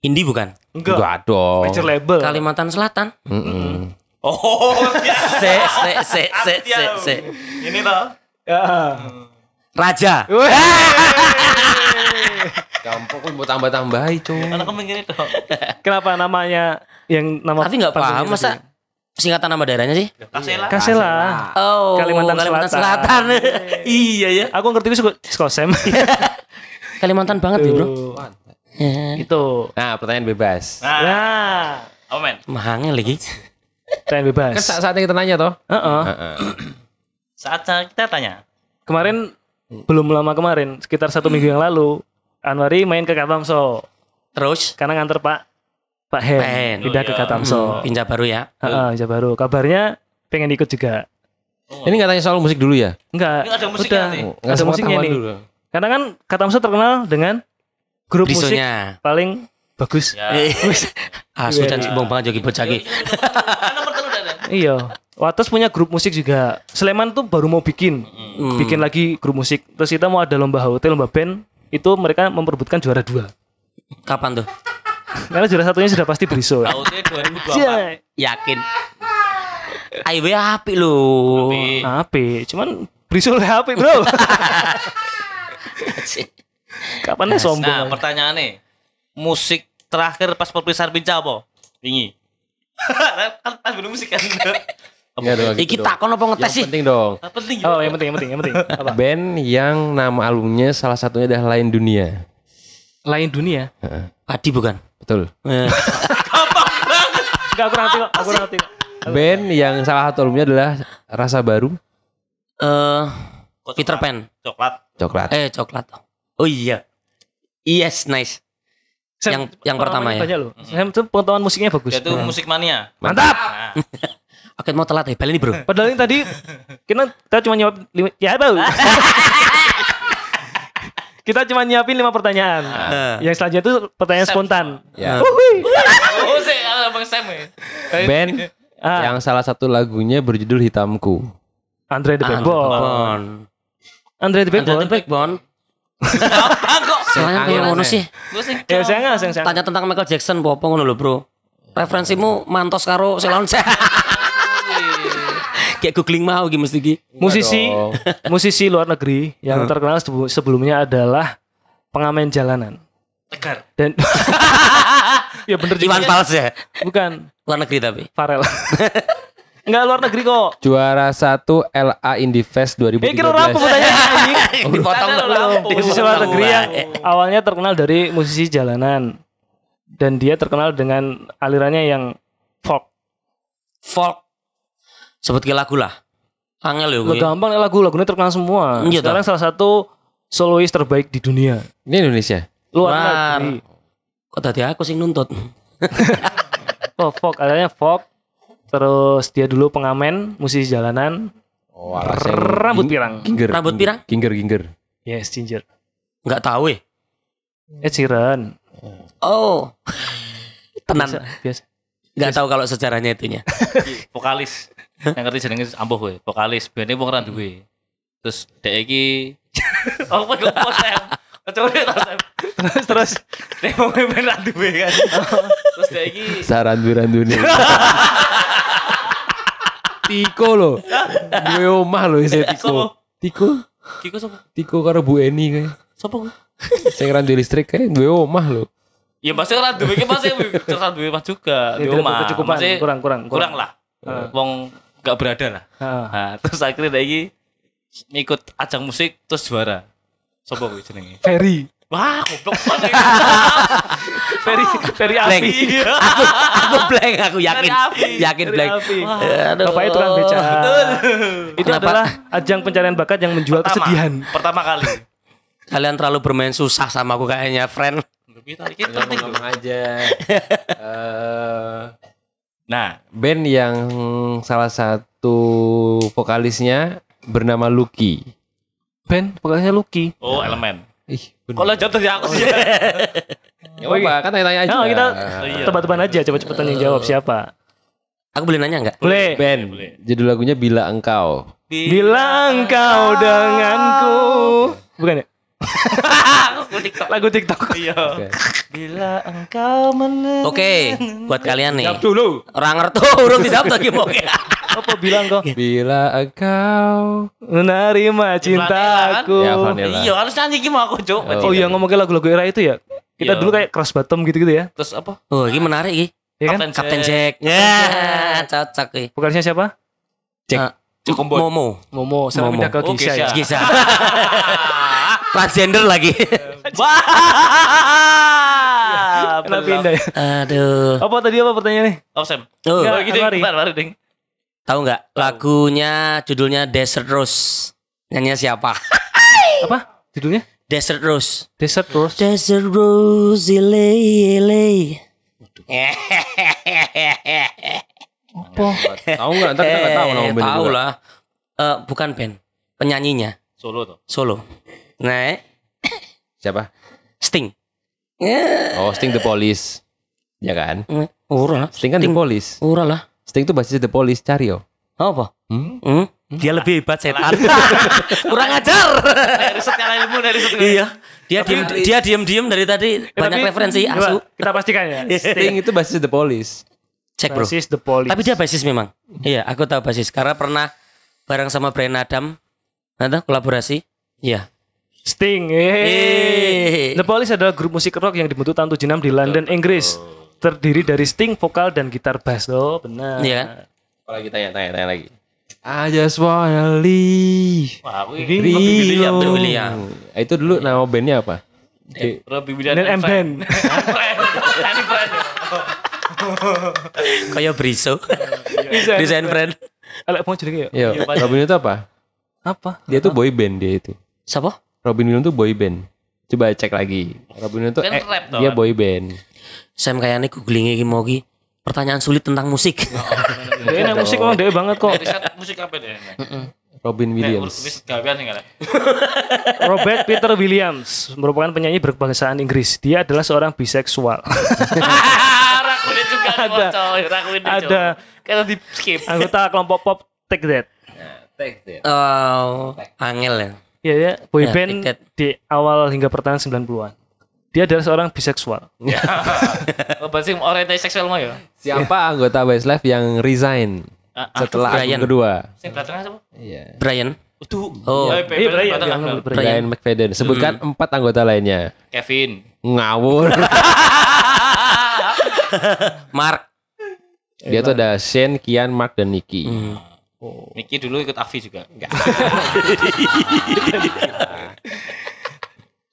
[SPEAKER 5] Indie bukan?
[SPEAKER 4] Enggak
[SPEAKER 1] Enggak dong.
[SPEAKER 4] Major label
[SPEAKER 5] Kalimantan Selatan.
[SPEAKER 1] Mm-mm.
[SPEAKER 2] Oh, [LAUGHS] ya.
[SPEAKER 5] Se, se, se, se, se, se.
[SPEAKER 2] Ini toh.
[SPEAKER 4] Ya.
[SPEAKER 5] Raja.
[SPEAKER 1] Gampang kok mau tambah-tambahi, Cung.
[SPEAKER 2] Karena kamu gini toh.
[SPEAKER 4] Kenapa namanya yang nama
[SPEAKER 5] Tapi nggak paham masa singkatan nama daerahnya sih?
[SPEAKER 2] Kasih lah.
[SPEAKER 4] tadi? Kasela.
[SPEAKER 5] Oh,
[SPEAKER 4] Kalimantan Selatan.
[SPEAKER 5] iya ya.
[SPEAKER 4] Aku ngerti itu Sam. [LAUGHS]
[SPEAKER 5] Kalimantan banget ya, Bro.
[SPEAKER 4] Itu.
[SPEAKER 1] Nah, pertanyaan bebas.
[SPEAKER 2] Nah,
[SPEAKER 4] Nah,
[SPEAKER 2] apa men?
[SPEAKER 5] Mahangnya lagi.
[SPEAKER 4] Tanya bebas.
[SPEAKER 1] Kan saat-saatnya kita nanya toh.
[SPEAKER 4] Heeh.
[SPEAKER 1] Heeh.
[SPEAKER 2] Saat kita tanya.
[SPEAKER 4] Kemarin belum lama kemarin, sekitar satu minggu yang lalu, Anwari main ke Katamso
[SPEAKER 5] Terus
[SPEAKER 4] karena nganter Pak Pak Hen,
[SPEAKER 5] Hen.
[SPEAKER 4] pindah
[SPEAKER 2] Oh,
[SPEAKER 4] ke
[SPEAKER 2] iya.
[SPEAKER 4] Katamso.
[SPEAKER 5] hmm, baru ya.
[SPEAKER 4] Heeh, Jawa baru. Kabarnya pengen ikut juga.
[SPEAKER 1] Ini nggak tanya soal musik dulu ya?
[SPEAKER 4] Enggak.
[SPEAKER 2] Ini ada musiknya
[SPEAKER 4] udah.
[SPEAKER 2] nanti.
[SPEAKER 1] Nggak
[SPEAKER 4] Ada musiknya nih.
[SPEAKER 1] dulu.
[SPEAKER 4] Karena kan Katamso terkenal dengan grup musik
[SPEAKER 5] Brisonya.
[SPEAKER 4] paling bagus.
[SPEAKER 2] Ya.
[SPEAKER 5] Eh, Asu dan cimbong banget jogi
[SPEAKER 2] dah. dah.
[SPEAKER 4] Iya. Wates punya grup musik juga. Sleman tuh baru mau bikin,
[SPEAKER 5] Hmm.
[SPEAKER 4] bikin lagi grup musik. Terus kita mau ada lomba hotel, lomba band. Itu mereka memperebutkan juara dua.
[SPEAKER 5] Kapan tuh?
[SPEAKER 4] Karena juara satunya sudah pasti Briso.
[SPEAKER 2] Tahunnya 2024.
[SPEAKER 4] Jai.
[SPEAKER 5] Yakin. Ayo api lu.
[SPEAKER 2] Tapi
[SPEAKER 4] Ape, cuman Briso lebih ape bro. [LAUGHS] Kapan nih
[SPEAKER 2] Nah,
[SPEAKER 4] sombong?
[SPEAKER 2] pertanyaannya musik terakhir pas perpisahan pinca apa? Wingi. [LAUGHS] kan kan belum musik kan.
[SPEAKER 1] Nggak [LAUGHS] dong,
[SPEAKER 5] Iki
[SPEAKER 1] gitu
[SPEAKER 5] takon apa ngetes
[SPEAKER 1] Yang
[SPEAKER 5] sih?
[SPEAKER 1] penting dong.
[SPEAKER 2] Penting
[SPEAKER 4] Oh,
[SPEAKER 2] ya.
[SPEAKER 4] yang penting, yang penting, yang penting. [LAUGHS] Apa?
[SPEAKER 1] Band yang nama albumnya salah satunya adalah Lain Dunia.
[SPEAKER 4] Lain dunia.
[SPEAKER 5] Padi bukan?
[SPEAKER 1] Betul.
[SPEAKER 5] Eh,
[SPEAKER 4] Enggak aku nanti kok, aku kok.
[SPEAKER 1] Band yang salah satu albumnya adalah Rasa Baru
[SPEAKER 5] eh,
[SPEAKER 2] Kok
[SPEAKER 5] Peter
[SPEAKER 2] coklat?
[SPEAKER 5] Pan.
[SPEAKER 2] Coklat.
[SPEAKER 1] Coklat.
[SPEAKER 5] Eh coklat. Oh iya. Yes, nice.
[SPEAKER 4] Sam,
[SPEAKER 5] Yang- yang pertama ya?
[SPEAKER 4] Banyak loh. Sam tuh pengetahuan musiknya bagus.
[SPEAKER 2] Yaitu musik mania.
[SPEAKER 4] Mantap.
[SPEAKER 2] Nah, [LAUGHS]
[SPEAKER 5] Oke mau telat ya, balik nih bro. [LAUGHS]
[SPEAKER 4] Padahal ini tadi kita, kita cuma nyiap lima, ya tahu. [LAUGHS] kita cuma nyiapin lima pertanyaan. Yang selanjutnya itu pertanyaan
[SPEAKER 2] Sam.
[SPEAKER 4] spontan.
[SPEAKER 1] Ya.
[SPEAKER 2] oh, sih, ah, Bang Sam ya.
[SPEAKER 1] Band
[SPEAKER 4] Ah,
[SPEAKER 1] yang salah satu lagunya berjudul Hitamku.
[SPEAKER 4] Andre the Backbone.
[SPEAKER 5] Backbone.
[SPEAKER 4] Andre the Backbone.
[SPEAKER 5] the backbone.
[SPEAKER 1] Angin
[SPEAKER 5] kayak ngono sih.
[SPEAKER 2] Gue sing
[SPEAKER 4] Ya saya nggak, saya nggak.
[SPEAKER 5] Tanya tentang Michael Jackson apa ngono lho, Bro. Referensimu mantos karo Ceylon [LAUGHS] Kayak googling mau iki mesti iki.
[SPEAKER 4] Musisi, musisi luar negeri yang terkenal sebu- sebelumnya adalah pengamen jalanan.
[SPEAKER 2] tegar.
[SPEAKER 4] Dan [LAUGHS] Ya bener juga.
[SPEAKER 5] Iwan Fals ya.
[SPEAKER 4] Bukan
[SPEAKER 5] Luar negeri tapi.
[SPEAKER 4] Farel. [LAUGHS] Enggak luar negeri kok.
[SPEAKER 1] Juara satu LA Indie Fest
[SPEAKER 4] Eh kira apa
[SPEAKER 1] 2013.
[SPEAKER 4] pertanyaannya anjing? [LAUGHS]
[SPEAKER 5] Dipotong dulu.
[SPEAKER 2] lampu.
[SPEAKER 4] Musisi luar negeri yang awalnya terkenal dari musisi jalanan dan dia terkenal dengan alirannya yang folk.
[SPEAKER 5] Folk. Sebut ke lagu lah. Angel ya gue.
[SPEAKER 4] gampang nih lagu lagunya terkenal semua.
[SPEAKER 5] Iya,
[SPEAKER 4] Sekarang salah satu solois terbaik di dunia.
[SPEAKER 1] Ini Indonesia.
[SPEAKER 4] Luar negeri.
[SPEAKER 5] Kok tadi aku sing nuntut. [LAUGHS]
[SPEAKER 4] Oh, folk, alirannya folk. Terus dia dulu pengamen, musisi jalanan,
[SPEAKER 1] Oh,
[SPEAKER 4] rambut pirang.
[SPEAKER 1] Ginger.
[SPEAKER 5] Rambut pirang?
[SPEAKER 1] Ginger, ginger.
[SPEAKER 4] Yes, ginger.
[SPEAKER 5] Enggak tahu eh.
[SPEAKER 4] Ed Sheeran.
[SPEAKER 5] Oh. Tenan.
[SPEAKER 4] Biasa, biasa.
[SPEAKER 5] Enggak tahu kalau sejarahnya itunya.
[SPEAKER 2] vokalis yang ngerti jenenge ampuh kowe vokalis bene wong ra duwe terus dek iki apa yo apa Sam Kecuali
[SPEAKER 4] Terus terus
[SPEAKER 2] Nek wong ben ra duwe kan terus dek iki
[SPEAKER 1] Sarandu-randune. [LAUGHS] Tiko lo. Gue omah lo isi Tiko. Tiko.
[SPEAKER 2] Kiko sapa
[SPEAKER 1] Tiko karo Bu Eni kae.
[SPEAKER 2] sapa kowe
[SPEAKER 1] Sing randu listrik kae duwe omah lo.
[SPEAKER 2] Ya masih ora duwe ki masih ora duwe mas juga di
[SPEAKER 4] berkecukupan,
[SPEAKER 2] Masih
[SPEAKER 4] kurang, kurang,
[SPEAKER 2] kurang
[SPEAKER 4] kurang.
[SPEAKER 2] lah. Wong gak berada lah.
[SPEAKER 4] Ah.
[SPEAKER 2] Nah, terus akhirnya iki ngikut ajang musik terus juara. Sopo kuwi jenenge?
[SPEAKER 4] Ferry.
[SPEAKER 2] Wah, goblok banget. [LAUGHS]
[SPEAKER 4] Ferry Ferry
[SPEAKER 5] Blank.
[SPEAKER 4] Api. [LAUGHS]
[SPEAKER 5] aku aku blank aku yakin. Yakin
[SPEAKER 4] Ferry
[SPEAKER 5] blank. Aduh.
[SPEAKER 4] Bapaknya tukang beca. Itu
[SPEAKER 5] Kenapa?
[SPEAKER 4] adalah ajang pencarian bakat yang menjual
[SPEAKER 2] Pertama,
[SPEAKER 4] kesedihan.
[SPEAKER 2] pertama kali.
[SPEAKER 5] Kalian terlalu bermain susah sama aku kayaknya, friend.
[SPEAKER 2] Kita penting.
[SPEAKER 1] Ngomong aja. [LAUGHS] Eh,
[SPEAKER 2] Nah,
[SPEAKER 1] band yang salah satu vokalisnya bernama Lucky.
[SPEAKER 4] Ben, pokoknya Lucky.
[SPEAKER 2] oh elemen.
[SPEAKER 1] Ih,
[SPEAKER 2] Kok lo jatuh ya aku sih? [LAUGHS]
[SPEAKER 1] Ya apa, kan tanya-tanya aja.
[SPEAKER 4] Nah, kita
[SPEAKER 2] iya.
[SPEAKER 4] tebak-tebakan aja coba cepetan yang jawab siapa.
[SPEAKER 5] Aku boleh nanya enggak?
[SPEAKER 4] Boleh.
[SPEAKER 1] band. Judul lagunya Bila Engkau.
[SPEAKER 4] Bilang kau denganku. Bukan ya?
[SPEAKER 2] Aku TikTok.
[SPEAKER 4] Lagu TikTok.
[SPEAKER 2] Iya. Bila engkau menang.
[SPEAKER 5] Oke, buat kalian nih.
[SPEAKER 1] Dulu.
[SPEAKER 5] Orang ngerti [LAUGHS] urung dijawab lagi mau.
[SPEAKER 4] Apa bilang kau
[SPEAKER 1] Bila engkau
[SPEAKER 4] menerima cintaku.
[SPEAKER 1] Ya, Vanilla.
[SPEAKER 2] Iya, harus nyanyi gimana aku, Cuk.
[SPEAKER 4] Oh iya ngomongin lagu-lagu era itu ya. Kita
[SPEAKER 2] Iya.
[SPEAKER 4] dulu kayak cross bottom gitu-gitu ya.
[SPEAKER 2] Terus apa?
[SPEAKER 5] Oh, ini menarik iki.
[SPEAKER 4] Ya kan?
[SPEAKER 5] Kapten Jack. Ya, cocok iki.
[SPEAKER 4] Vokalisnya siapa?
[SPEAKER 1] Cek.
[SPEAKER 5] Eh,
[SPEAKER 2] Cukup
[SPEAKER 5] Momo.
[SPEAKER 4] Momo sama
[SPEAKER 5] Momo.
[SPEAKER 4] pindah ke
[SPEAKER 2] Oh,
[SPEAKER 4] Gisha ya.
[SPEAKER 2] Gisha.
[SPEAKER 5] Gisa. [LAUGHS] Transgender lagi. [LAUGHS]
[SPEAKER 2] Wah.
[SPEAKER 4] Kenapa pindah ya?
[SPEAKER 5] Aduh.
[SPEAKER 4] Apa tadi apa pertanyaannya?
[SPEAKER 2] Oh, Sam.
[SPEAKER 5] Oh,
[SPEAKER 2] Oh, gini,
[SPEAKER 4] mari.
[SPEAKER 2] mari, mari, Ding.
[SPEAKER 5] Tahu nggak lagunya judulnya Desert Rose. Nyanyi siapa? [LAUGHS]
[SPEAKER 4] Apa? Judulnya?
[SPEAKER 5] Desert Rose.
[SPEAKER 4] Desert Rose.
[SPEAKER 5] Desert Rose, ile, ile.
[SPEAKER 4] Apa?
[SPEAKER 1] Tahu nggak? Ntar kita nggak tahu nama band
[SPEAKER 5] Eh, Tahu lah. Eh, bukan band, penyanyinya
[SPEAKER 2] Solo tuh.
[SPEAKER 5] solo. Nah,
[SPEAKER 1] Siapa?
[SPEAKER 5] Sting.
[SPEAKER 1] Oh, Sting the Police. Ya kan?
[SPEAKER 5] Ora lah.
[SPEAKER 1] Sting kan the Police.
[SPEAKER 5] Ora lah.
[SPEAKER 1] Sting tuh basis the Police, cari yo.
[SPEAKER 5] Apa?
[SPEAKER 1] Hmm?
[SPEAKER 5] Hmm? Dia lebih hebat setan. [LAUGHS] Kurang ajar.
[SPEAKER 2] Eh, riset nyala ilmu dari riset.
[SPEAKER 5] iya. Dia diem dia diem diem dari tadi banyak
[SPEAKER 4] Tapi-
[SPEAKER 5] referensi asu.
[SPEAKER 4] Kita pastikan ya.
[SPEAKER 1] Sting itu basis the Police.
[SPEAKER 5] Cek bro.
[SPEAKER 4] Basis The Police.
[SPEAKER 5] Tapi dia basis memang. Iya, aku tahu basis karena pernah bareng sama Brian Adam. Ada kolaborasi? Iya.
[SPEAKER 4] Sting.
[SPEAKER 5] Eh.
[SPEAKER 4] Yeay. The Police adalah grup musik rock yang dibentuk tahun 76 di London, Inggris. Terdiri dari Sting, vokal dan gitar bass. Oh, benar.
[SPEAKER 5] Iya kan?
[SPEAKER 1] Apalagi tanya, tanya, tanya lagi. I just wanna leave.
[SPEAKER 2] Wah,
[SPEAKER 4] Ini
[SPEAKER 2] Robbie.
[SPEAKER 1] Ah, Itu dulu nama bandnya apa?
[SPEAKER 2] Eh, Robbie Williams
[SPEAKER 4] Dan
[SPEAKER 2] and.
[SPEAKER 4] Band. [LAUGHS] [LAUGHS]
[SPEAKER 5] Kayak Briso. Desain friend.
[SPEAKER 4] Alek mau jadi
[SPEAKER 1] Yo,
[SPEAKER 2] Iya, Pak.
[SPEAKER 1] Robin itu apa?
[SPEAKER 4] apa?
[SPEAKER 1] Dia tuh boy band dia itu.
[SPEAKER 5] Siapa?
[SPEAKER 1] Robin Williams tuh boy band. Coba cek lagi. Robin Williams tuh
[SPEAKER 2] Kan
[SPEAKER 1] eh,
[SPEAKER 2] rap toh,
[SPEAKER 1] dia boy band.
[SPEAKER 5] Sam kayaknya googling iki mau ki. Pertanyaan sulit tentang musik. [LAUGHS]
[SPEAKER 4] Dia enak musik emang dia banget kok.
[SPEAKER 2] Riset musik apa deh?
[SPEAKER 1] Robin Williams. [LAUGHS]
[SPEAKER 4] Robert Peter Williams merupakan penyanyi berkebangsaan Inggris. Dia adalah seorang biseksual. [LAUGHS]
[SPEAKER 2] Juga
[SPEAKER 4] Ada.
[SPEAKER 2] ada. Kita di skip.
[SPEAKER 4] Anggota kelompok pop Take That.
[SPEAKER 5] Oh, angel ya.
[SPEAKER 4] Ya, ya, boy
[SPEAKER 5] Ya,
[SPEAKER 4] band
[SPEAKER 5] Take That.
[SPEAKER 4] di awal hingga pertengahan 90-an. Dia adalah seorang biseksual. [LAUGHS]
[SPEAKER 2] Oh, berarti orientasi seksual mau ya?
[SPEAKER 1] Siapa anggota Westlife yang resign
[SPEAKER 2] ah.
[SPEAKER 1] setelah
[SPEAKER 5] Brian.
[SPEAKER 1] album kedua?
[SPEAKER 2] Sing belakang apa?
[SPEAKER 1] Iya.
[SPEAKER 5] Brian.
[SPEAKER 2] Itu.
[SPEAKER 5] Oh.
[SPEAKER 2] Eh,
[SPEAKER 4] Eh, Brian,
[SPEAKER 2] belakang,
[SPEAKER 4] jangan
[SPEAKER 2] belakang.
[SPEAKER 4] Brian.
[SPEAKER 1] Brian McFadden. Sebutkan empat anggota lainnya.
[SPEAKER 2] Kevin.
[SPEAKER 1] Ngawur. [LAUGHS]
[SPEAKER 5] Mark.
[SPEAKER 1] Dia tuh ada Shane, Kian, Mark dan Nicky.
[SPEAKER 5] Hmm.
[SPEAKER 2] Niki dulu ikut Avi juga. Enggak. [LAUGHS]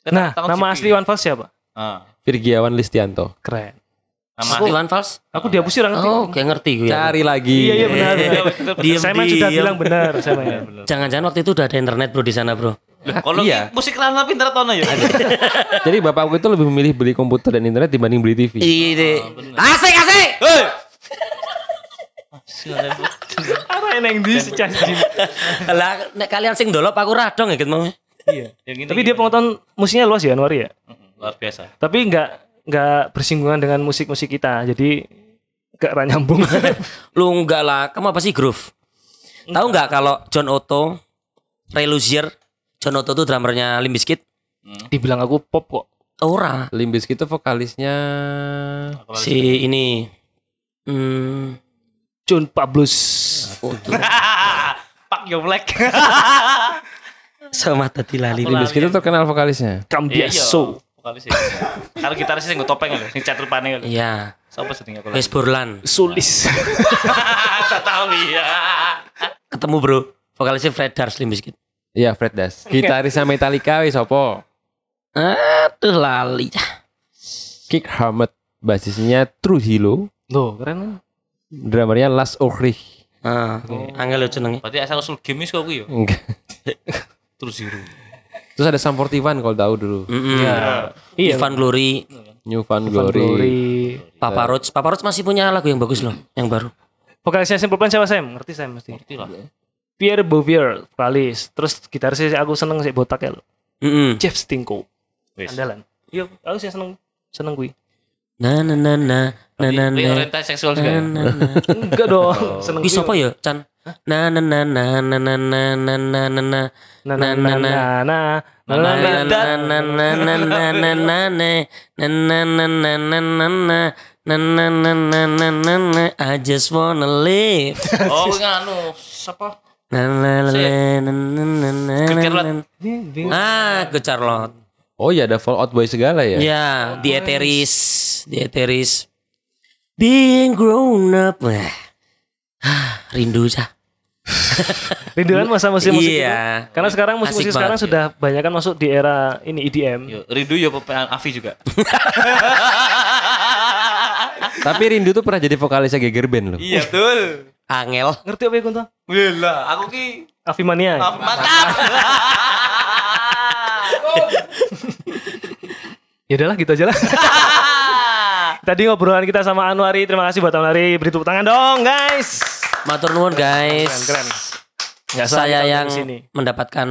[SPEAKER 4] Nah, nama asli Iwan Fals siapa?
[SPEAKER 2] Ah.
[SPEAKER 1] Virgiawan Listianto.
[SPEAKER 4] Keren.
[SPEAKER 2] Nama
[SPEAKER 5] Iwan Fals?
[SPEAKER 4] Aku dihapus orang ngerti.
[SPEAKER 5] Oh, kayak ngerti gue. ya.
[SPEAKER 1] Cari lagi.
[SPEAKER 4] Iya iya benar. benar.
[SPEAKER 5] Diam,
[SPEAKER 4] saya mah sudah bilang benar saya mah ya.
[SPEAKER 5] Jangan-jangan waktu itu udah ada internet bro di sana bro.
[SPEAKER 2] Kalau
[SPEAKER 1] Iya.
[SPEAKER 2] musik rana pinter tono ya. [LAUGHS]
[SPEAKER 1] Jadi bapakku itu lebih memilih beli komputer dan internet dibanding beli TV.
[SPEAKER 5] Iya. Asik asik.
[SPEAKER 2] Hei.
[SPEAKER 4] Apa yang di secah
[SPEAKER 5] Lah nek kalian sing dolop aku radong ya gitu mau.
[SPEAKER 4] Iya.
[SPEAKER 2] Yang ini
[SPEAKER 4] Tapi dia pengetahuan musiknya luas ya Anwar ya.
[SPEAKER 2] luar biasa.
[SPEAKER 4] Tapi nggak nggak bersinggungan dengan musik-musik kita. Jadi nggak ra nyambung. [LAUGHS]
[SPEAKER 5] Lu enggak lah, kamu apa sih groove? Tahu nggak kalau John Otto, Ray Luzier, John Otto tuh drummernya Limp Bizkit?
[SPEAKER 4] Dibilang aku pop kok.
[SPEAKER 5] Ora,
[SPEAKER 1] Limbis itu vokalisnya
[SPEAKER 5] si ini hmm,
[SPEAKER 4] John Pablus. [LAUGHS]
[SPEAKER 2] Pak Yo Black. [LAUGHS]
[SPEAKER 5] sama tadi lali.
[SPEAKER 1] Limbis itu terkenal vokalisnya.
[SPEAKER 4] Cambiaso.
[SPEAKER 2] Vokalis ya. Karena gitaris sing nggo topeng lho, sing cat rupane lho.
[SPEAKER 5] Iya,
[SPEAKER 2] Sopo jenenge aku?
[SPEAKER 5] Wes Borland.
[SPEAKER 4] Sulis. [LAUGHS]
[SPEAKER 2] Tak tahu ya.
[SPEAKER 5] Ketemu bro, vokalisnya Fred Durst Limp Bizkit.
[SPEAKER 1] Iya, Fred Das. Gitarisnya Metallica wis sopo?
[SPEAKER 5] Aduh lali.
[SPEAKER 1] Kick Hammett. Basisnya Trujillo.
[SPEAKER 4] Loh, keren?
[SPEAKER 1] Drummernya Lars Ulrich.
[SPEAKER 5] Ah, angel lo jenenge.
[SPEAKER 2] Berarti asal usul game kok kuwi yo.
[SPEAKER 1] Enggak.
[SPEAKER 2] Terus zero.
[SPEAKER 1] Terus ada Sam 41 kalau tahu dulu.
[SPEAKER 5] Mm-mm.
[SPEAKER 4] Iya.
[SPEAKER 5] Ivan Glory,
[SPEAKER 1] New
[SPEAKER 4] Van
[SPEAKER 1] Glory.
[SPEAKER 4] Glory.
[SPEAKER 5] Papa Roach. Papa Roach masih punya lagu yang bagus loh, yang baru.
[SPEAKER 4] Vokalisnya Simple Plan siapa Sam? Ngerti Sam mesti.
[SPEAKER 2] Ngerti lah.
[SPEAKER 4] Pierre Bouvier, vokalis. Terus gitarisnya aku seneng sih botak ya lo.
[SPEAKER 5] Mm-mm.
[SPEAKER 4] Jeff Stinko.
[SPEAKER 2] Wis.
[SPEAKER 4] Andalan. Iya, aku sih seneng seneng gue.
[SPEAKER 5] Na na na na na na
[SPEAKER 2] Ini
[SPEAKER 5] na
[SPEAKER 2] orientasi seksual juga. ya? [LAUGHS]
[SPEAKER 4] Enggak dong, seneng
[SPEAKER 5] Ih, siapa ya, Chan? Na na na na na na na na na na na
[SPEAKER 4] Na na na na na na
[SPEAKER 5] Na na na na na na na na na. Na na na na na na na. Na na na na na na na I just wanna live.
[SPEAKER 2] Oh, nganu, siapa?
[SPEAKER 5] Na na na na na na na
[SPEAKER 2] Good
[SPEAKER 5] na na. Ah, Charlotte.
[SPEAKER 1] Oh iya ada Fallout Boy segala ya.
[SPEAKER 5] Ya, di Eteris, di Eteris. Being grown up. Ah, rindu cah. [LAUGHS]
[SPEAKER 4] Rinduan masa musik musik
[SPEAKER 5] Iya.
[SPEAKER 4] Karena sekarang musik-musik
[SPEAKER 5] Asik
[SPEAKER 4] sekarang
[SPEAKER 5] banget,
[SPEAKER 4] sudah banyak kan masuk di era ini EDM.
[SPEAKER 2] Yo, Rindu yo pepean Avi juga. [LAUGHS]
[SPEAKER 1] Tapi Rindu tuh pernah jadi vokalisnya Geger Band loh.
[SPEAKER 2] Iya, betul.
[SPEAKER 5] Angel.
[SPEAKER 4] Ngerti apa ya Kunto?
[SPEAKER 2] Wila, aku ki
[SPEAKER 4] Avimania.
[SPEAKER 2] Ah, mantap. [LAUGHS]
[SPEAKER 4] Ya udahlah gitu aja lah. Tadi ngobrolan kita sama Anwari. Terima kasih buat Anwari. Beri tepuk tangan dong guys.
[SPEAKER 5] Matur nuwun guys.
[SPEAKER 4] Keren keren. Nggak salah
[SPEAKER 5] Saya yang
[SPEAKER 4] sini.
[SPEAKER 5] mendapatkan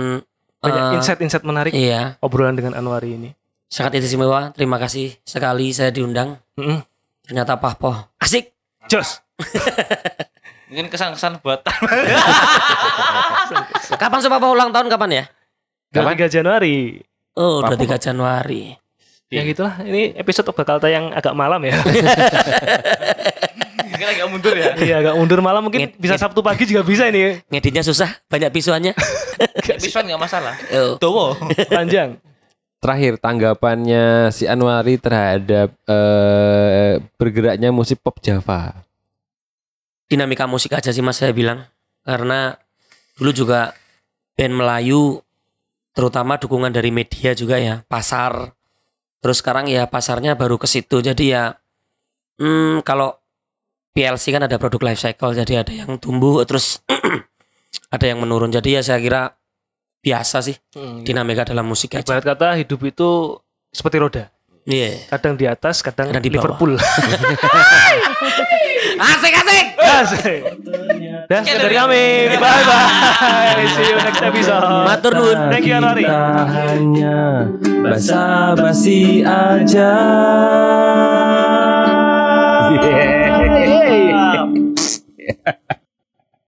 [SPEAKER 4] Banyak
[SPEAKER 5] eh,
[SPEAKER 4] insight-insight menarik
[SPEAKER 5] Iya,
[SPEAKER 4] obrolan dengan Anwari ini.
[SPEAKER 5] sangat istimewa. Terima kasih sekali saya diundang.
[SPEAKER 4] Mm-mm.
[SPEAKER 5] Ternyata pahpoh. Asik.
[SPEAKER 4] Jos. [LAUGHS]
[SPEAKER 2] Mungkin kesan-kesan buat [LAUGHS]
[SPEAKER 5] Kapan sih papa ulang tahun kapan ya?
[SPEAKER 4] 23 Januari.
[SPEAKER 5] Oh, 23 Januari.
[SPEAKER 4] Ya gitulah. Ini episode bakal tayang agak malam ya. [LAUGHS]
[SPEAKER 2] Mungkin agak mundur ya.
[SPEAKER 4] Iya agak mundur malam mungkin
[SPEAKER 5] Ngit-
[SPEAKER 4] bisa Sabtu pagi juga bisa ini.
[SPEAKER 5] Ngeditnya susah, banyak pisuannya. [LAUGHS]
[SPEAKER 2] Episode enggak masalah.
[SPEAKER 5] Oh.
[SPEAKER 2] Dowo.
[SPEAKER 4] Panjang.
[SPEAKER 1] Terakhir tanggapannya si Anwari terhadap eh, bergeraknya musik pop Java.
[SPEAKER 5] dinamika musik aja sih mas saya bilang karena dulu juga band Melayu terutama dukungan dari media juga ya pasar terus sekarang ya pasarnya baru ke situ jadi ya hmm, kalau PLC kan ada produk life cycle jadi ada yang tumbuh terus [CLEARS THROAT] ada yang menurun jadi ya saya kira biasa sih dinamika dalam musik aja
[SPEAKER 4] Ibarat kata hidup itu seperti roda.
[SPEAKER 5] iya
[SPEAKER 4] Kadang di atas, kadang,
[SPEAKER 5] Kadang di bawah.
[SPEAKER 4] Liverpool. [LAUGHS] [LAUGHS]
[SPEAKER 5] asik asik
[SPEAKER 4] Asik. Sekian dari kami. Bye bye. See you next episode.
[SPEAKER 5] matur nuwun
[SPEAKER 4] Thank you Anwari.
[SPEAKER 6] hanya basa-basi aja. Yeah. Yeah. [LAUGHS]